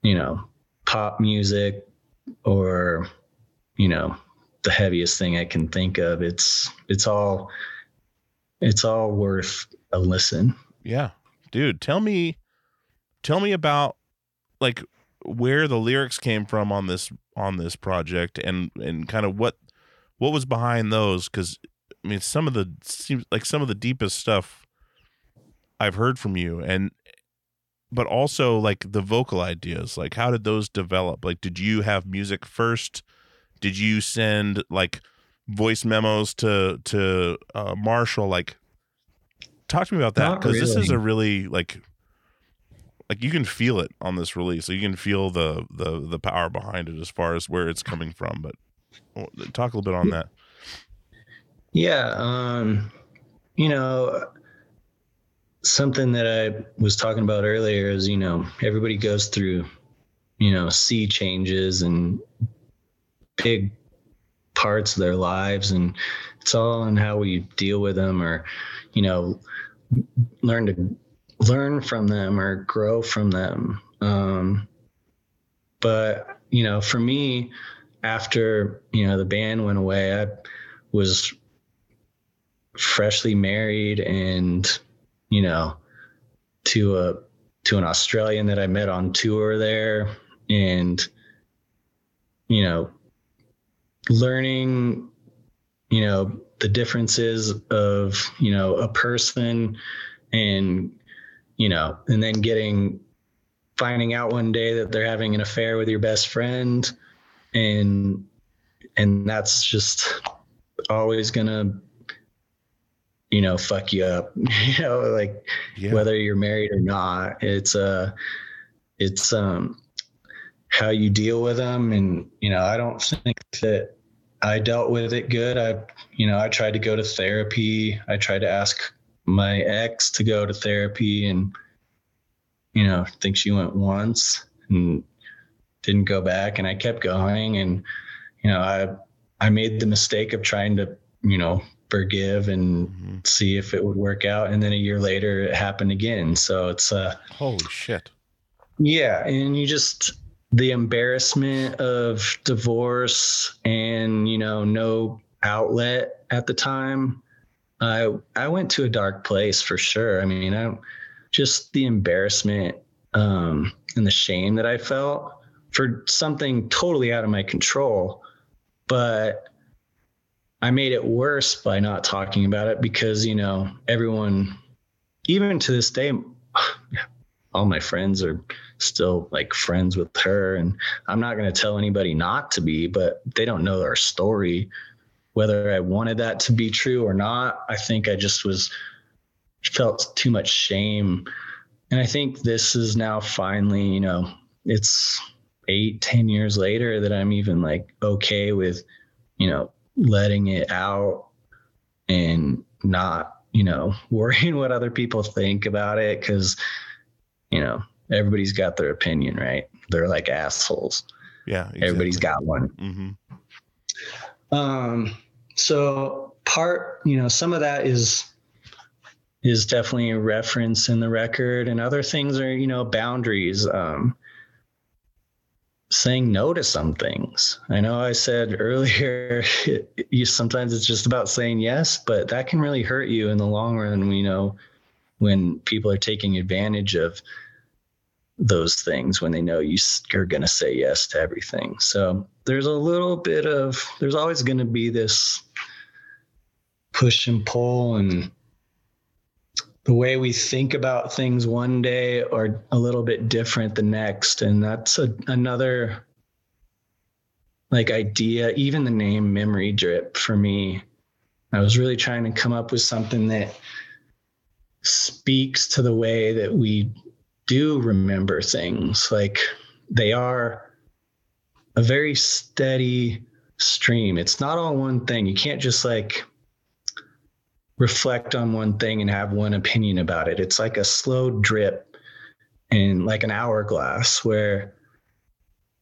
you know pop music or you know the heaviest thing i can think of it's it's all it's all worth a listen Yeah. Dude, tell me tell me about like where the lyrics came from on this on this project and and kind of what what was behind those cuz I mean some of the seems like some of the deepest stuff I've heard from you and but also like the vocal ideas like how did those develop? Like did you have music first? Did you send like voice memos to to uh, Marshall? Like talk to me about that because this is a really like like you can feel it on this release. So you can feel the the the power behind it as far as where it's coming from but talk a little bit on that. Yeah. Um, you know, something that I was talking about earlier is, you know, everybody goes through, you know, sea changes and big parts of their lives and it's all on how we deal with them or, you know, learn to learn from them or grow from them. Um, but, you know, for me, after, you know, the band went away, I was freshly married and you know to a to an Australian that I met on tour there and you know learning you know the differences of you know a person and you know and then getting finding out one day that they're having an affair with your best friend and and that's just always gonna you know fuck you up you know like Yeah. whether you're married or not it's uh it's um how you deal with them. And you know i don't think that i dealt with it good. I you know i tried to go to therapy. I tried to ask my ex to go to therapy and you know I think she went once and didn't go back. And i kept going and you know i i made the mistake of trying to you know forgive and Mhm. see if it would work out. And then a year later it happened again. So it's uh Holy shit. yeah. And you just the embarrassment of divorce and you know no outlet at the time. I i went to a dark place for sure. I mean i just the embarrassment um and the shame that i felt for something totally out of my control. But I made it worse by not talking about it because, you know, everyone, even to this day, all my friends are still like friends with her. And I'm not going to tell anybody not to be, but they don't know our story. Whether I wanted that to be true or not, I think I just was felt too much shame. And I think this is now finally, you know, it's eight, ten years later that I'm even like okay with, you know, letting it out and not, you know, worrying what other people think about it because, you know, everybody's got their opinion, right? They're like assholes. Yeah. Everybody's got one. hmm Um, so part, you know, some of that is is definitely a reference in the record, and other things are, you know, boundaries. Um, saying no to some things. I know I said earlier, you sometimes it's just about saying yes, but that can really hurt you in the long run. We know when people are taking advantage of those things when they know you are going to say yes to everything. So there's a little bit of there's always going to be this push and pull and the way we think about things one day are a little bit different the next. And that's a, another like idea even the name Memorydrip for me. I was really trying to come up with something that speaks to the way that we do remember things. Like they are a very steady stream. It's not all one thing. You can't just like reflect on one thing and have one opinion about it. It's like a slow drip in like an hourglass where,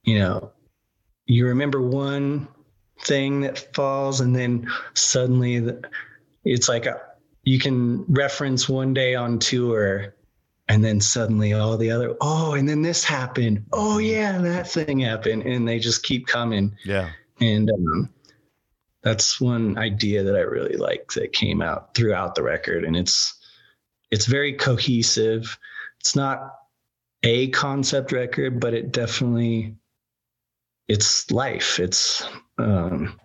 you know, you remember one thing that falls and then suddenly the, it's like a, you can reference one day on tour and then suddenly all the other, oh, and then this happened. Oh, yeah, that thing happened. And they just keep coming Yeah. and um, that's one idea that I really like that came out throughout the record, and it's it's very cohesive. It's not a concept record, but it definitely it's life. It's um,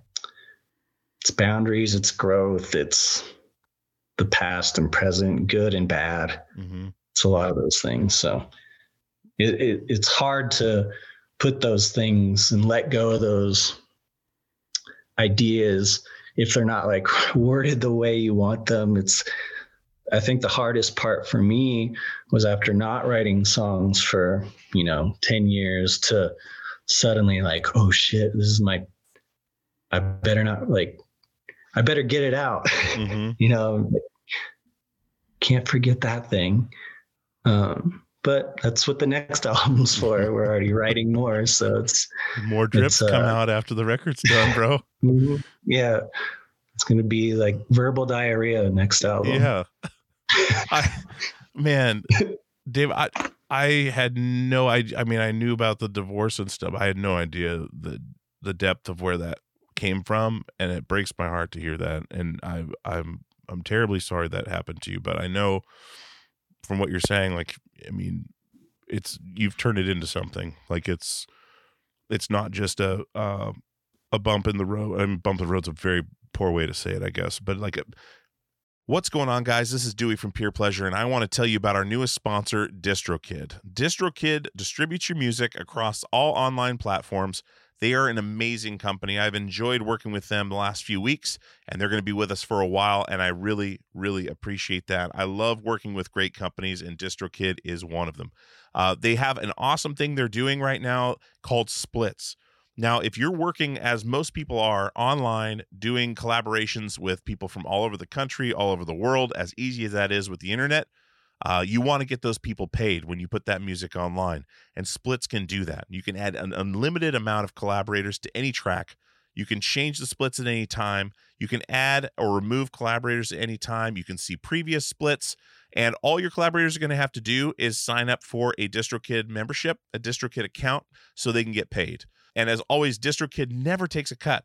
it's boundaries. It's growth. It's the past and present, good and bad hmm it's a lot of those things so it, it it's hard to put those things and let go of those ideas if they're not like worded the way you want them it's i think the hardest part for me was after not writing songs for you know 10 years to suddenly like oh shit this is my i better not like I better get it out. Mhm. you know, can't forget that thing. Um, but that's what the next album's for. We're already writing more, so it's More drips It's, come uh, out after the record's done, bro. yeah, it's gonna be like verbal diarrhea next album. yeah. I man, Dave, I I had no idea. I mean, I knew about the divorce and stuff. I had no idea the the depth of where that came from, and it breaks my heart to hear that. And I I'm I'm terribly sorry that happened to you, but I know from what you're saying, like I mean, it's you've turned it into something. Like it's it's not just a uh, a bump in the road. I mean, bump in the road's a very poor way to say it, I guess, but like a, What's going on, guys? This is Dewey from Peer Pleasure, and I want to tell you about our newest sponsor, DistroKid. DistroKid distributes your music across all online platforms. They are an amazing company. I've enjoyed working with them the last few weeks, and they're going to be with us for a while, and I really, really appreciate that. I love working with great companies, and DistroKid is one of them. Uh, they have an awesome thing they're doing right now called splits. Now, if you're working as most people are online, doing collaborations with people from all over the country, all over the world, as easy as that is with the internet, uh, you want to get those people paid when you put that music online. And splits can do that. You can add an unlimited amount of collaborators to any track. You can change the splits at any time. You can add or remove collaborators at any time. You can see previous splits. And all your collaborators are going to have to do is sign up for a DistroKid membership, a DistroKid account, so they can get paid. And as always, DistroKid never takes a cut.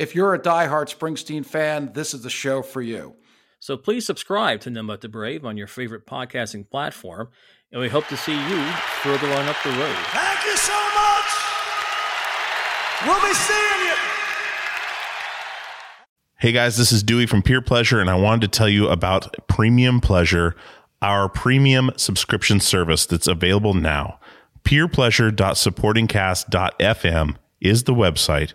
If you're a diehard Springsteen fan, this is the show for you. So please subscribe to None But the Brave on your favorite podcasting platform, and we hope to see you further on up the road. Thank you so much. We'll be seeing you. Hey guys, this is Dewey from Peer Pleasure, and I wanted to tell you about Premium Pleasure, our premium subscription service that's available now. Peerpleasure.supportingcast.fm is the website.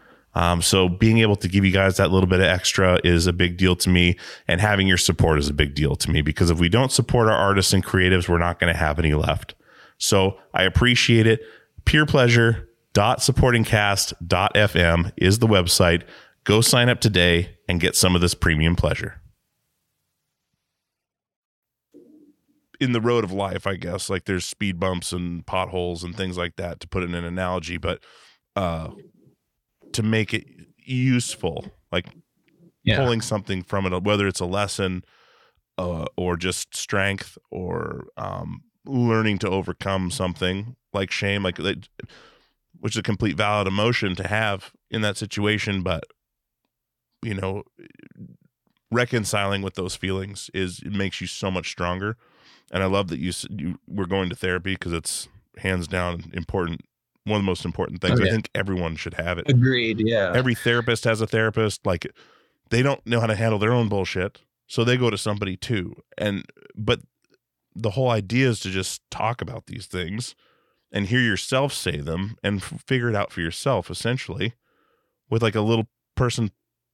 Um, so being able to give you guys that little bit of extra is a big deal to me, and having your support is a big deal to me because if we don't support our artists and creatives, we're not going to have any left. So I appreciate it. Peer pleasure supportingcast.fm is the website. Go sign up today and get some of this premium pleasure. In the road of life, I guess, like there's speed bumps and potholes and things like that to put in an analogy, but uh to make it useful, like Yeah. pulling something from it, whether it's a lesson uh, or just strength or um, learning to overcome something like shame, like that, which is a complete valid emotion to have in that situation. But you know, reconciling with those feelings is it makes you so much stronger. And I love that you you were going to therapy because it's hands down important. One of the most important things. Oh, I think everyone should have it Agreed. Yeah. every therapist has a therapist like they don't know how to handle their own bullshit so they go to somebody too and but the whole idea is to just talk about these things and hear yourself say them and f- figure it out for yourself essentially with like a little person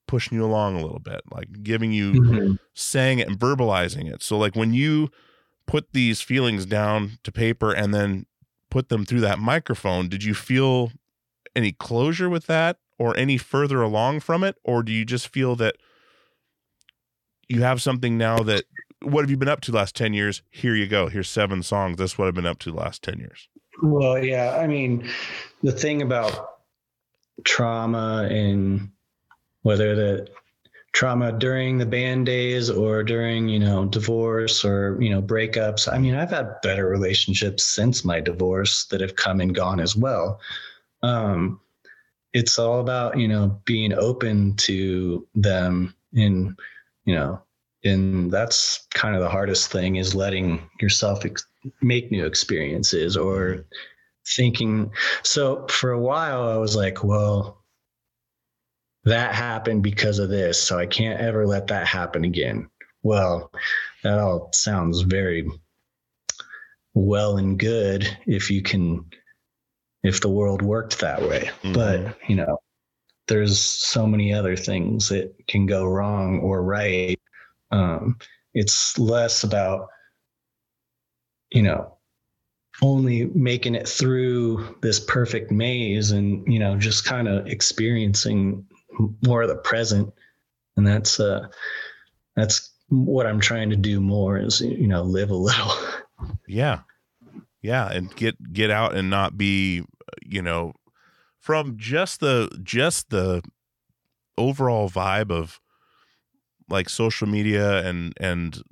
pushing you along a little bit like giving you Mhm. saying it and verbalizing it. So like when you put these feelings down to paper and then put them through that microphone, did you feel any closure with that or any further along from it or do you just feel that you have something now that what have you been up to last 10 years? Here you go. Here's seven songs. That's what I've been up to last 10 years. Well, yeah. I mean, the thing about trauma and whether the trauma during the band days or during, you know, divorce or, you know, breakups. I mean, I've had better relationships since my divorce that have come and gone as well. Um, it's all about, you know, being open to them and, you know, and that's kind of the hardest thing is letting yourself ex- make new experiences or thinking so for a while i was like well that happened because of this so i can't ever let that happen again. Well that all sounds very well and good if you can if the world worked that way. But you know there's so many other things that can go wrong or right. Um, it's less about you know only making it through this perfect maze and you know just kind of experiencing more of the present. And that's uh that's what i'm trying to do more is you know live a little. Yeah. Yeah, and get get out and not be, you know, from just the just the overall vibe of like social media and and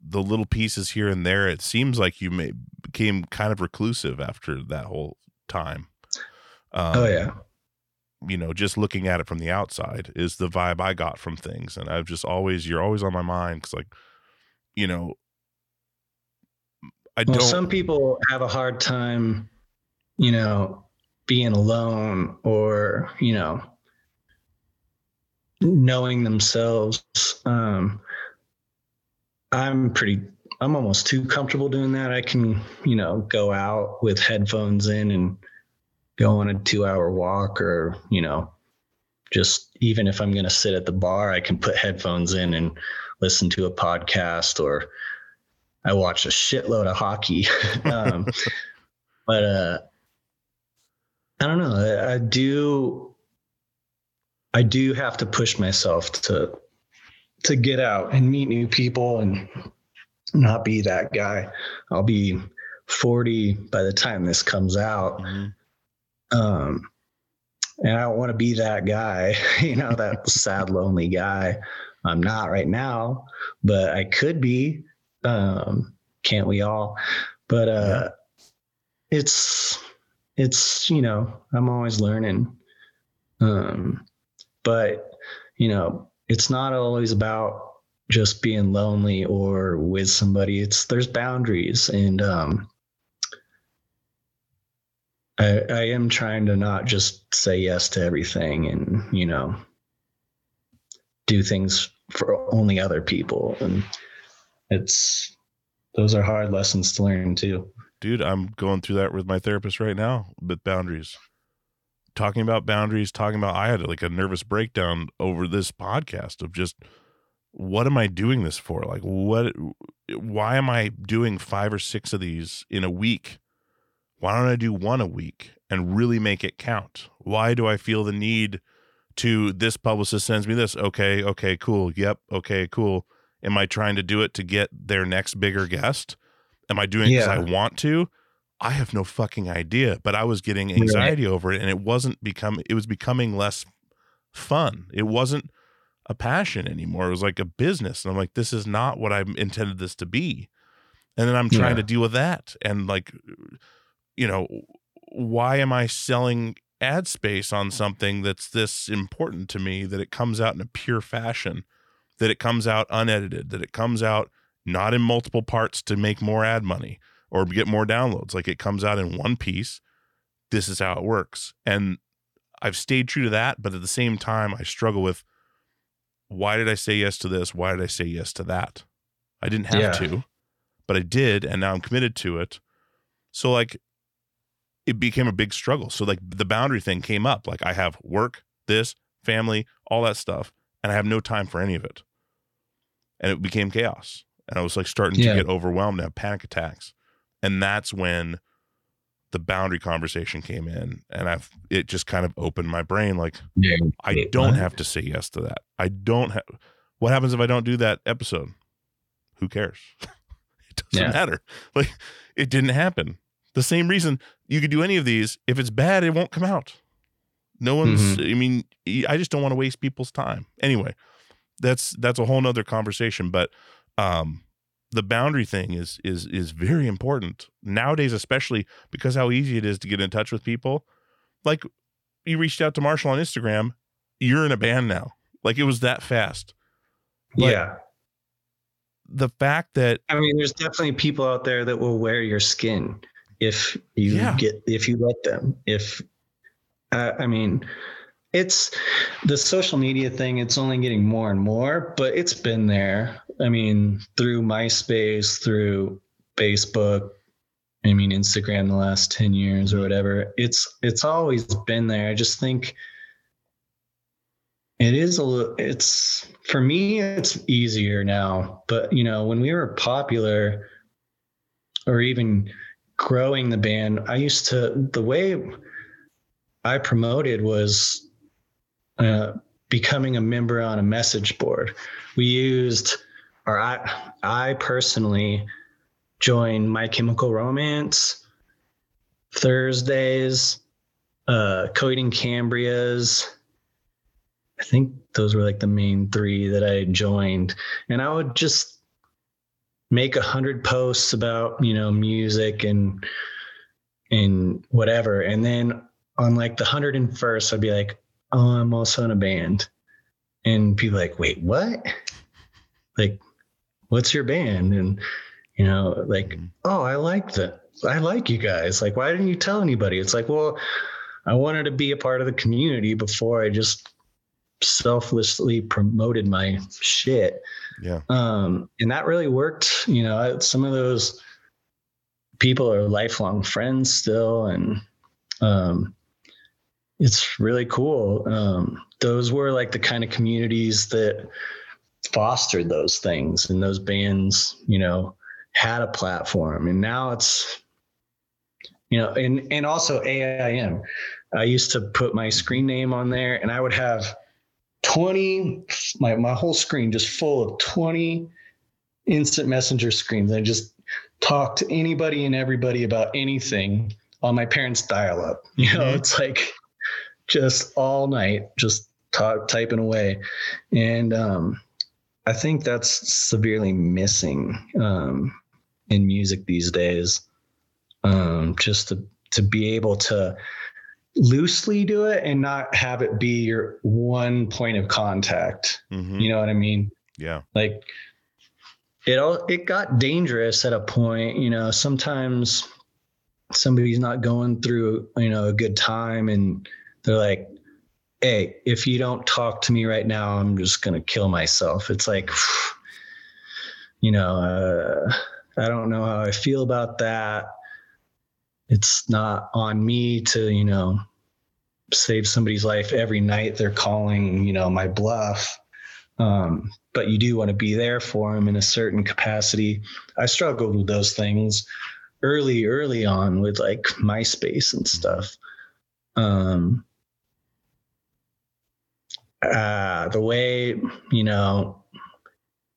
the little pieces here and there it seems like you may became kind of reclusive after that whole time. Um, oh yeah you know just looking at it from the outside is the vibe i got from things. And i've just always you're always on my mind because like you know i well, don't some people have a hard time you know being alone or you know knowing themselves. Um i'm pretty i'm almost too comfortable doing that. I can you know go out with headphones in and go on a two hour walk or you know just even if i'm going to sit at the bar i can put headphones in and listen to a podcast or i watch a shitload of hockey. Um, but uh i don't know. I, I do i do have to push myself to to get out and meet new people and not be that guy. I'll be 40 by the time this comes out. Um, and I don't want to be that guy, you know, that sad, lonely guy. I'm not right now, but I could be. Um, can't we all? But uh, it's it's you know I'm always learning. Um, but you know it's not always about just being lonely or with somebody. It's there's boundaries and um, I, I am trying to not just say yes to everything and you know do things for only other people. And it's those are hard lessons to learn too. Dude i'm going through that with my therapist right now with boundaries. Talking about boundaries talking about i had like a nervous breakdown over this podcast of just what am i doing this for? Like what why am i doing five or six of these in a week why don't i do one a week and really make it count? Why do i feel the need to this publicist sends me this okay okay cool yep okay cool. Am i trying to do it to get their next bigger guest? Am i doing it because Yeah. i want to? I have no fucking idea but i was getting anxiety over it and it wasn't become it was becoming less fun. It wasn't a passion anymore. It was like a business and i'm like this is not what i intended this to be. And then i'm trying Yeah. to deal with that and like you know why am i selling ad space on something that's this important to me that it comes out in a pure fashion that it comes out unedited that it comes out not in multiple parts to make more ad money or get more downloads? Like it comes out in one piece. This is how it works. And i've stayed true to that but at the same time i struggle with why did i say yes to this? Why did i say yes to that? I didn't have Yeah. to but i did and now i'm committed to it. So like it became a big struggle. So like the boundary thing came up. Like I have work, this, family, all that stuff, and I have no time for any of it. And it became chaos. And I was like starting Yeah. to get overwhelmed and have panic attacks. And that's when the boundary conversation came in and I've it just kind of opened my brain like I don't have to say yes to that. I don't have what happens if I don't do that episode? Who cares? it doesn't Yeah. matter. Like it didn't happen. The same reason you could do any of these. If it's bad, it won't come out. No one's. I mean, I just don't want to waste people's time. Anyway, that's that's a whole nother conversation. But um, the boundary thing is is is very important nowadays, especially because how easy it is to get in touch with people. Like you reached out to Marshall on Instagram, you're in a band now. Like it was that fast. But yeah The fact that i mean there's definitely people out there that will wear your skin if you Yeah. get if you let them. If uh, i mean it's the social media thing it's only getting more and more but it's been there. I mean through myspace through facebook i mean instagram the last 10 years or whatever it's it's always been there. I just think it is a little it's for me it's easier now but you know when we were popular or even growing the band i used to the way i promoted was uh, becoming a member on a message board we used or i i personally joined my chemical romance thursdays uh Coheed and Cambrias I think those were like the main three that I joined. And I would just make a hundred posts about, you know, music and and whatever. And then on like the hundred and first, I'd be like, Oh, I'm also in a band. And people like, wait, what? Like, what's your band? And you know, like, mm-hmm. oh, I like that. I like you guys. Like, why didn't you tell anybody? It's like, well, I wanted to be a part of the community before I just selflessly promoted my shit. Yeah. Um, and that really worked. You know, some of those people are lifelong friends still, and um, it's really cool. Um, those were like the kind of communities that fostered those things, and those bands, you know, had a platform. And now it's, you know, and and also AIM. I used to put my screen name on there, and I would have 20 my my whole screen just full of 20 instant messenger screens i just talk to anybody and everybody about anything on my parents' dial up. You know, Mhm. it's like just all night, just talk, typing away. And um, I think that's severely missing um, in music these days. Um, just to, to be able to loosely do it and not have it be your one point of contact. Mhm. You know what I mean? Yeah. like it all it got dangerous at a point you know sometimes somebody's not going through you know a good time and they're like hey if you don't talk to me right now i'm just going to kill myself it's like you know uh, i don't know how i feel about that it's not on me to you know save somebody's life every night they're calling you know my bluff um, but you do want to be there for them in a certain capacity. I struggled with those things early, early on with like MySpace and stuff. Um, uh, the way, you know,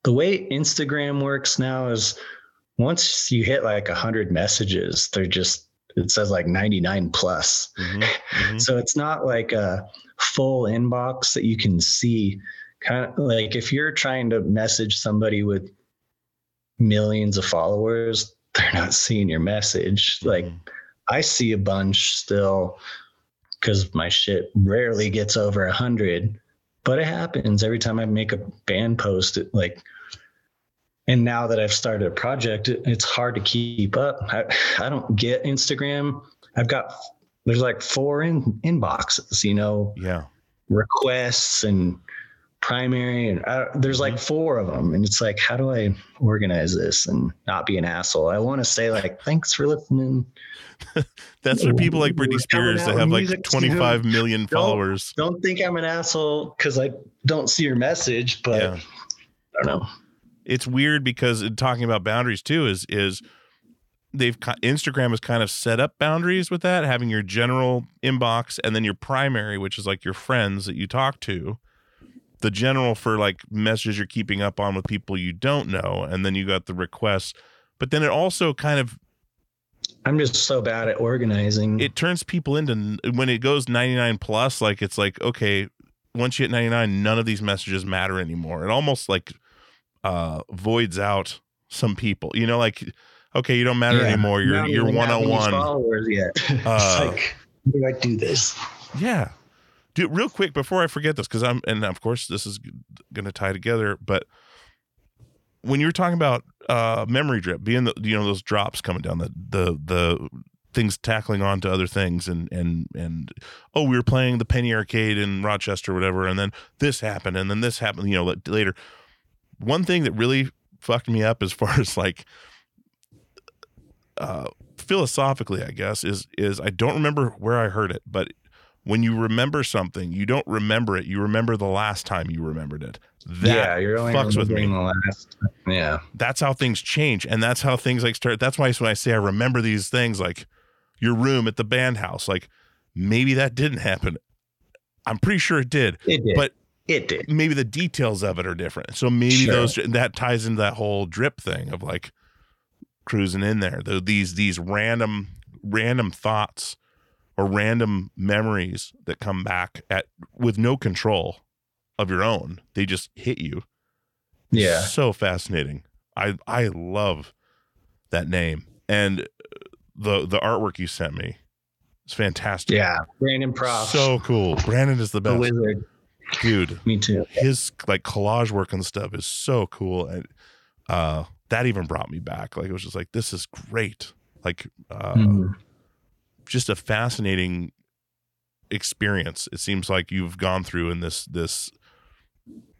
the way Instagram works now is once you hit like a hundred messages, they're just, it says like 99 plus. Mhm. Mhm. So it's not like a full inbox that you can see. Kind of like if you're trying to message somebody with millions of followers, they're not seeing your message. Like Mhm. I see a bunch still because my shit rarely gets over a hundred, but it happens every time I make a band post. It like, and now that I've started a project, it's hard to keep up. I, I don't get Instagram. I've got there's like four in inboxes, you know, yeah. requests and primary and I, there's Mm-hmm. like four of them and it's like how do i organize this and not be an asshole i want to say like thanks for listening That's for people like Britney Spears that have like music soon. 25 million Don't- followers. don't think i'm an asshole because i don't see your message but Yeah. i don't know it's weird because talking about boundaries too is is they've Instagram has kind of set up boundaries with that, having your general inbox and then your primary, which is like your friends that you talk to. The general for like messages you're keeping up on with people you don't know, and then you got the requests. But then it also kind of i'm just so bad at organizing it turns people into when it goes 99 plus like it's like okay once you hit 99 none of these messages matter anymore it almost like uh voids out some people. You know like okay you don't matter Yeah. anymore. You're Not you're even having these 101 followers yet. It's Uh, like do i do this? Yeah. Dude real quick before i forget this because i'm and of course this is gonna tie together but when you were talking about uh Memorydrip being the you know those drops coming down the the the things tackling on to other things and and and oh we were playing the penny arcade in rochester or whatever and then this happened and then this happened you know later one thing that really fucked me up as far as like uh philosophically i guess is is i don't remember where i heard it but when you remember something you don't remember it you remember the last time you remembered it. That yeah you're only fucks with me. the last yeah. That's how things change and that's how things like start that's why when i say i remember these things like your room at the band house like maybe that didn't happen. I'm pretty sure it did it did. but it did maybe the details of it are different so maybe Sure. those that ties into that whole drip thing of like cruising in there Though these these random random thoughts or random memories that come back at with no control of your own they just hit you yeah so fascinating. I I love that name and the the artwork you sent me. It's fantastic. yeah Brandon Proff So cool. Brandon is the the best. wizard Dude, me too his like collage work and stuff is so cool and uh that even brought me back. Like it was just like this is great. Like uh Mhm. just a fascinating experience it seems like you've gone through in this this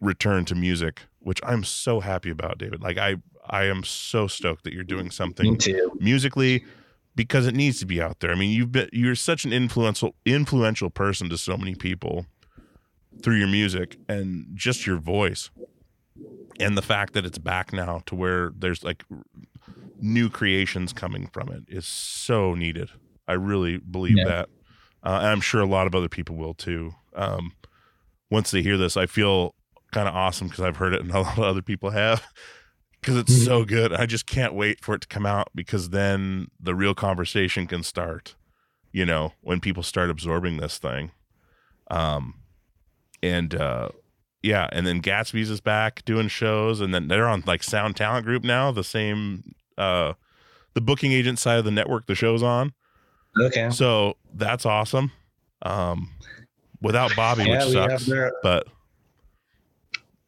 return to music which i'm so happy about david like i i am so stoked that you're doing me something musically because it needs to be out there i mean you've been you're such an influential influential person to so many people through your music and just your voice and the fact that it's back now to where there's like new creations coming from it is so needed i really believe Yeah. that uh, and i'm sure a lot of other people will too um, once they hear this i feel kind of awesome because i've heard it and a lot of other people have because it's so good. I just can't wait for it to come out because then the real conversation can start. You know, when people start absorbing this thing, um, and uh, yeah, and then Gatsby's is back doing shows, and then they're on like Sound Talent Group now, the same uh, the booking agent side of the network the show's on. Okay. So that's awesome. Um, without Bobby, Yeah, which sucks, their- but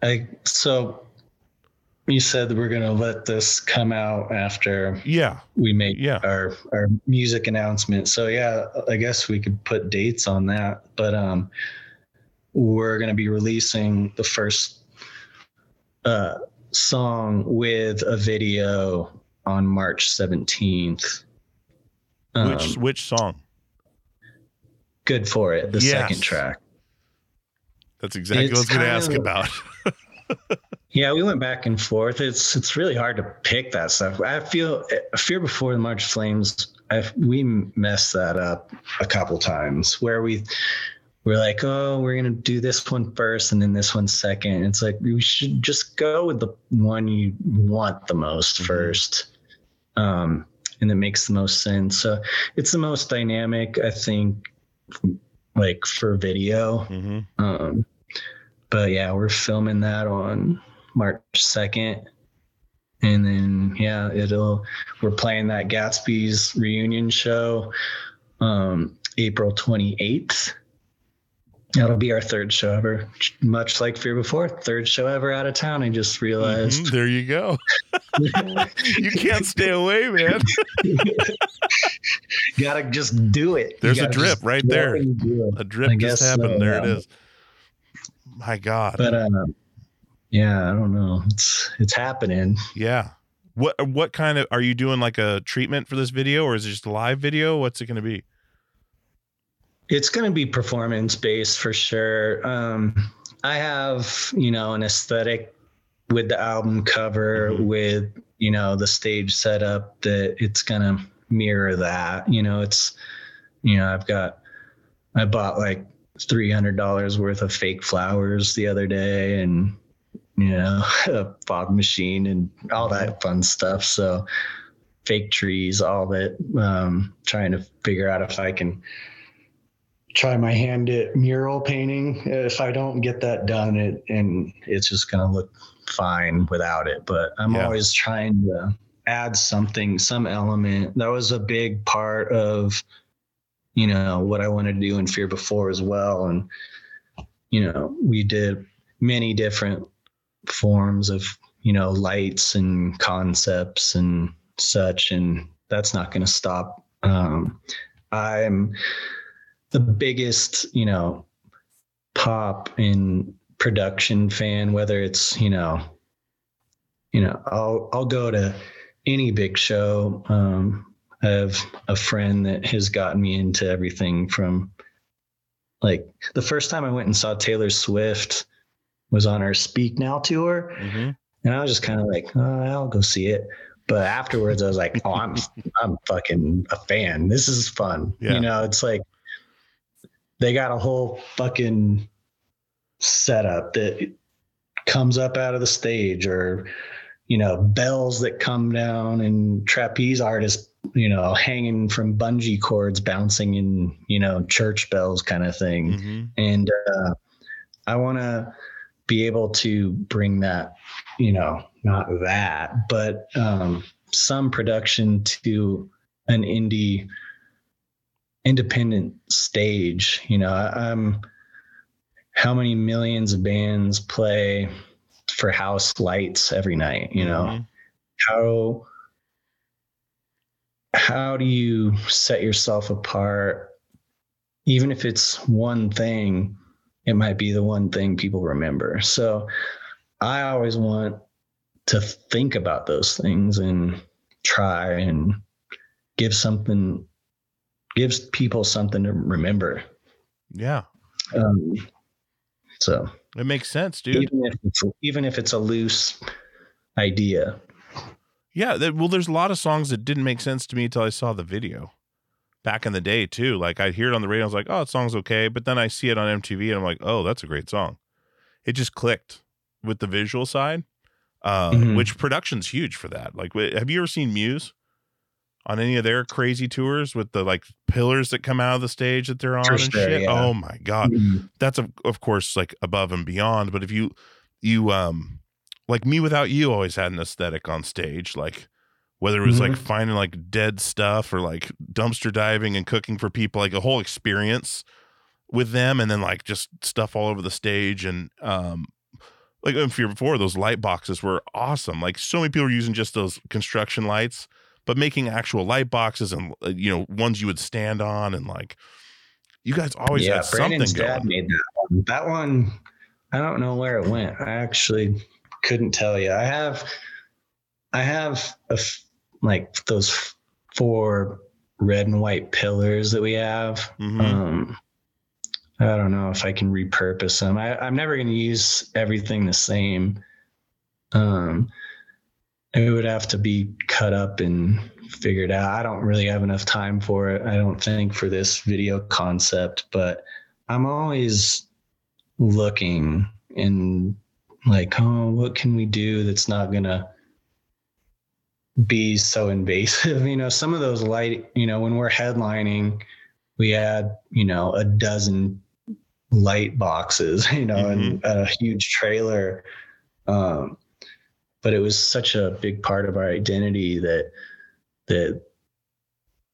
I so you said that we're gonna let this come out after yeah, we make Yeah. our our music announcement. So yeah, I guess we could put dates on that. But um we're gonna be releasing the first uh song with a video on March 17th. which Um, which song? good for it, the Yes. second track. That's exactly what I was going to ask of- about. Yeah, we went back and forth. It's it's really hard to pick that stuff. I feel fear before the March Flames. I, we messed that up a couple times where we we're like, oh, we're gonna do this one first and then this one second. It's like we should just go with the one you want the most Mhm. first, um, and it makes the most sense. So it's the most dynamic, I think, like for video. hmm Um, but yeah, we're filming that on March 2nd. And then, yeah, it'll, we're playing that Gatsby's reunion show um, April 28th. That'll be our third show ever. Much like Fear Before, third show ever out of town. I just realized. There you go. you can't stay away, man. gotta just do it. There's a drip right there. it. A drip I just happened. so, there it yeah. is. My God. But uh, yeah, I don't know. It's it's happening. yeah. What what kind of are you doing like a treatment for this video or is it just a live video? What's it going to be? It's going to be performance based for sure. Um, I have, you know, an aesthetic with the album cover, Mhm. with, you know, the stage setup that it's going to mirror that. You know, it's, you know, I've got, I bought like $300 worth of fake flowers the other day and, you know, a fog machine and all that fun stuff. So, fake trees, all that. Um, trying to figure out if I can try my hand at mural painting. If I don't get that done, it and it's just gonna look fine without it. But I'm Yeah. always trying to add something, some element. That was a big part of, you know, what I wanted to do in Fear Before as well. And you know, we did many different forms of, you know, lights and concepts and such, and that's not going to stop. Um, I'm the biggest, you know, pop in production fan, whether it's, you know, you know, I'll I'll go to any big show. Um, I have a friend that has gotten me into everything from like the first time I went and saw Taylor Swift was on her Speak Now tour. Mm-hmm. And I was just kind of like, oh, I'll go see it. But afterwards, I was like, oh, I'm I'm fucking a fan. This is fun. Yeah. You know, it's like they got a whole fucking setup that comes up out of the stage, or you know, bells that come down, and trapeze artists, you know, hanging from bungee cords, bouncing in, you know, church bells, kind of thing Mm-hmm. and uh, I want to be able to bring that, you know, not that, but um, some production to an indie, independent stage. You know, I, I'm how many millions of bands play for house lights every night? You know, Mhm. how how do you set yourself apart even if it's one thing it might be the one thing people remember so i always want to think about those things and try and give something gives people something to remember Yeah. um, so It makes sense, dude. even if it's even if it's a loose idea Yeah, that, well, there's a lot of songs that didn't make sense to me until I saw the video. Back in the day, too. Like I'd hear it on the radio, I was like, "Oh, that song's okay," but then I see it on MTV, and I'm like, "Oh, that's a great song." It just clicked with the visual side. uh, Mhm. which production's huge for that. Like, have you ever seen Muse on any of their crazy tours with the like pillars that come out of the stage that they're on For and sure, shit? yeah. Oh my god, Mhm. that's of of course like above and beyond. But if you you um like mewithoutYou always had an aesthetic on stage, like whether it was like Mhm. finding like dead stuff or like dumpster diving and cooking for people, like a whole experience with them, and then like just stuff all over the stage and um like if you're before those light boxes were awesome. Like so many people were using just those construction lights, but making actual light boxes and uh, you know ones you would stand on and like you guys always yeah, had Brandon's something dad going. made that one. That one, I don't know where it went. I actually couldn't tell you. I have, I have a like those four red and white pillars that we have. Mhm. Um, I don't know if I can repurpose them. I, I'm never going to use everything the same. Um, it would have to be cut up and figured out. I don't really have enough time for it. I don't think for this video concept, but I'm always looking and like, oh, what can we do that's not gonna be so invasive? You know, some of those light, you know, when we're headlining, we had, you know, a dozen light boxes, you know, and a huge trailer. Um, but it was such a big part of our identity that that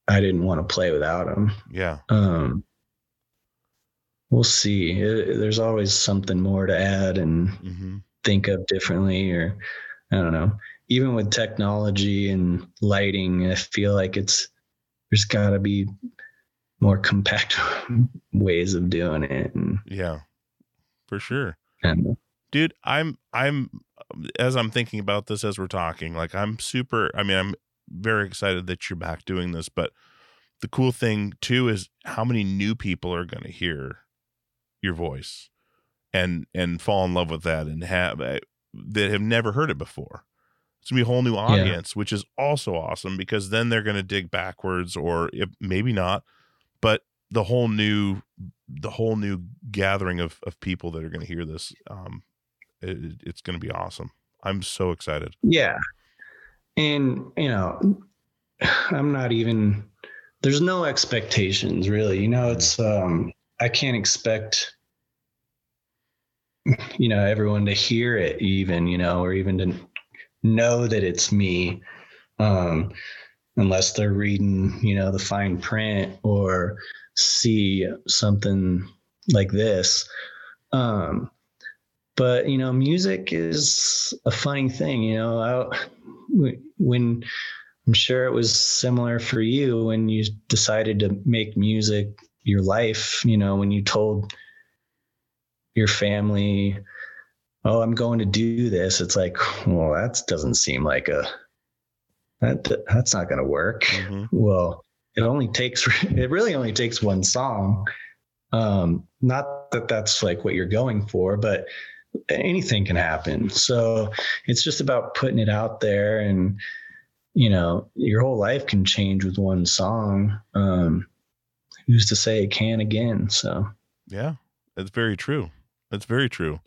I didn't want to play without him. Yeah. Um, we'll see. Uh, There's always something more to add and hmm think of differently, or I don't know. Even with technology and lighting, I feel like it's there's got to be more compact ways of doing it. And, Yeah. For sure. and dude i'm i'm as i'm thinking about this as we're talking like i'm super i mean i'm very excited that you're back doing this but the cool thing too is how many new people are going to hear your voice and and fall in love with that and have uh, that have never heard it before. It's gonna be a whole new audience which is also awesome because then they're gonna dig backwards or if, maybe not but the whole new the whole new gathering of of people that are gonna hear this um it, it's gonna be awesome i'm so excited Yeah. And, you know, I'm not even, there's no expectations really. You know, it's, um, I can't expect, you know, everyone to hear it even, you know, or even to know that it's me. Um, unless they're reading, you know, the fine print or see something like this. Um, but you know music is a funny thing you know I, when i'm sure it was similar for you when you decided to make music your life you know when you told your family oh i'm going to do this it's like well that doesn't seem like a that that's not going to work Mhm. well it only takes it really only takes one song um not that that's like what you're going for but anything can happen so it's just about putting it out there and you know your whole life can change with one song um who's to say it can again so Yeah, it's very true. It's very true.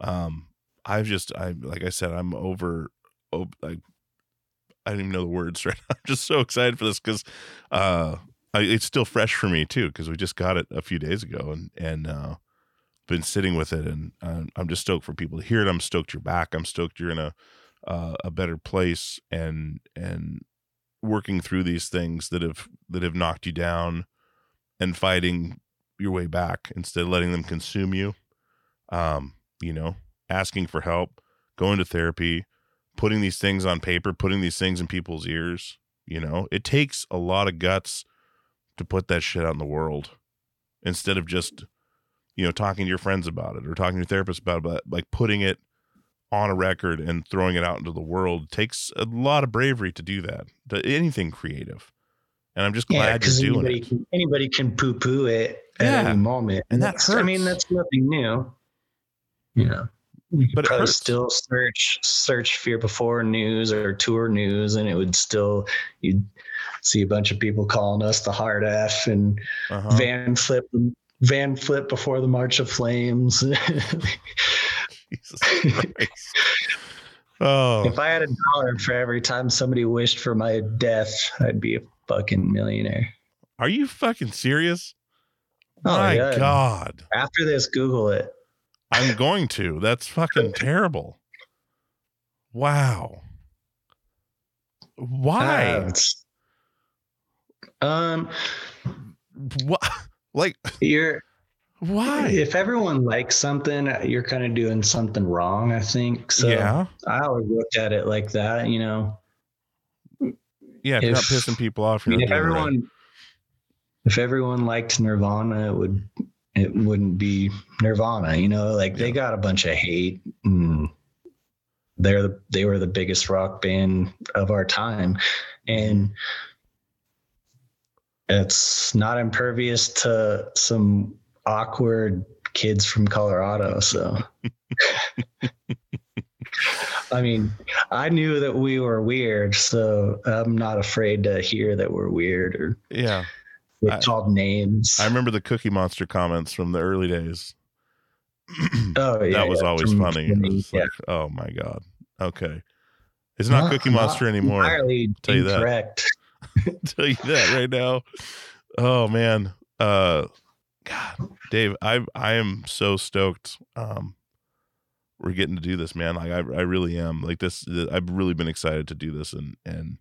Um, I've just, I like I said, I'm over. Oh, like I don't even know the words right. now. I'm just so excited for this because, uh, I, it's still fresh for me too because we just got it a few days ago and and uh, been sitting with it and uh, I'm just stoked for people to hear it. I'm stoked you're back. I'm stoked you're in a uh, a better place and and working through these things that have that have knocked you down and fighting your way back instead of letting them consume you. Um, you know, asking for help, going to therapy, putting these things on paper, putting these things in people's ears. You know, it takes a lot of guts to put that shit out in the world instead of just, you know, talking to your friends about it or talking to your therapist about it, but like putting it on a record and throwing it out into the world takes a lot of bravery to do that. To anything creative. And I'm just glad you're doing anybody it. can, anybody can poo-poo it at Yeah, any moment and that that's, i mean that's nothing new you know you could But probably still search search fear before news or tour news and it would still you'd see a bunch of people calling us the hard f and Uh-huh. van flip van flip before the march of flames Oh, If I had a dollar for every time somebody wished for my death, I'd be a fucking millionaire. are you fucking serious? Oh, My yeah. God. After this, Google it. I'm going to. That's fucking terrible. Wow. Why? Uh, um, what? Like, you're why? if everyone likes something, you're kind of doing something wrong. I think so. yeah. I always looked at it like that. You know, Yeah. If, you're not pissing people off, you're if it right. everyone, if everyone liked Nirvana, it would it wouldn't be Nirvana. You know, like they got a bunch of hate. And they're the, they were the biggest rock band of our time, and mm-hmm. It's not impervious to some awkward kids from Colorado. So. I mean, I knew that we were weird, so I'm not afraid to hear that we're weird or Yeah. I- called names. I remember the Cookie Monster comments from the early days. oh, yeah, that was yeah, always funny. was yeah. like, oh my God. Okay. It's not, Not- Cookie Monster not anymore. Entirely tell you that. tell you that right now. Oh man. Uh God, Dave, I I am so stoked. Um we're getting to do this, man. Like I I really am. Like this I've really been excited to do this and and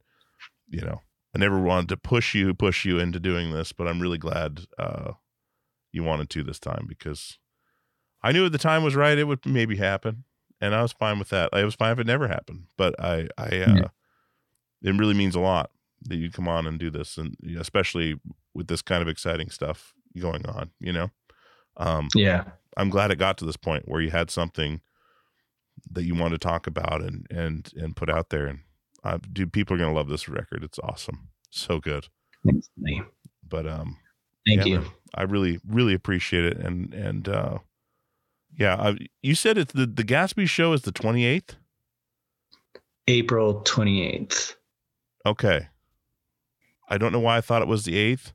you know, I never wanted to push you push you into doing this, but I'm really glad uh you wanted to this time because I knew at the time was right it would maybe happen and I was fine with that. I was fine if it never happened, but I I uh Yeah. it really means a lot that you come on and do this and especially with this kind of exciting stuff going on you know um Yeah. i'm glad it got to this point where you had something that you want to talk about and and and put out there and uh, dude people are gonna love this record it's awesome so good Thank but um Thank yeah, you. man, i really really appreciate it and and uh yeah I, you said it's the the gatsby show is the 28th April 28th. Okay. I don't know why I thought it was the 8th.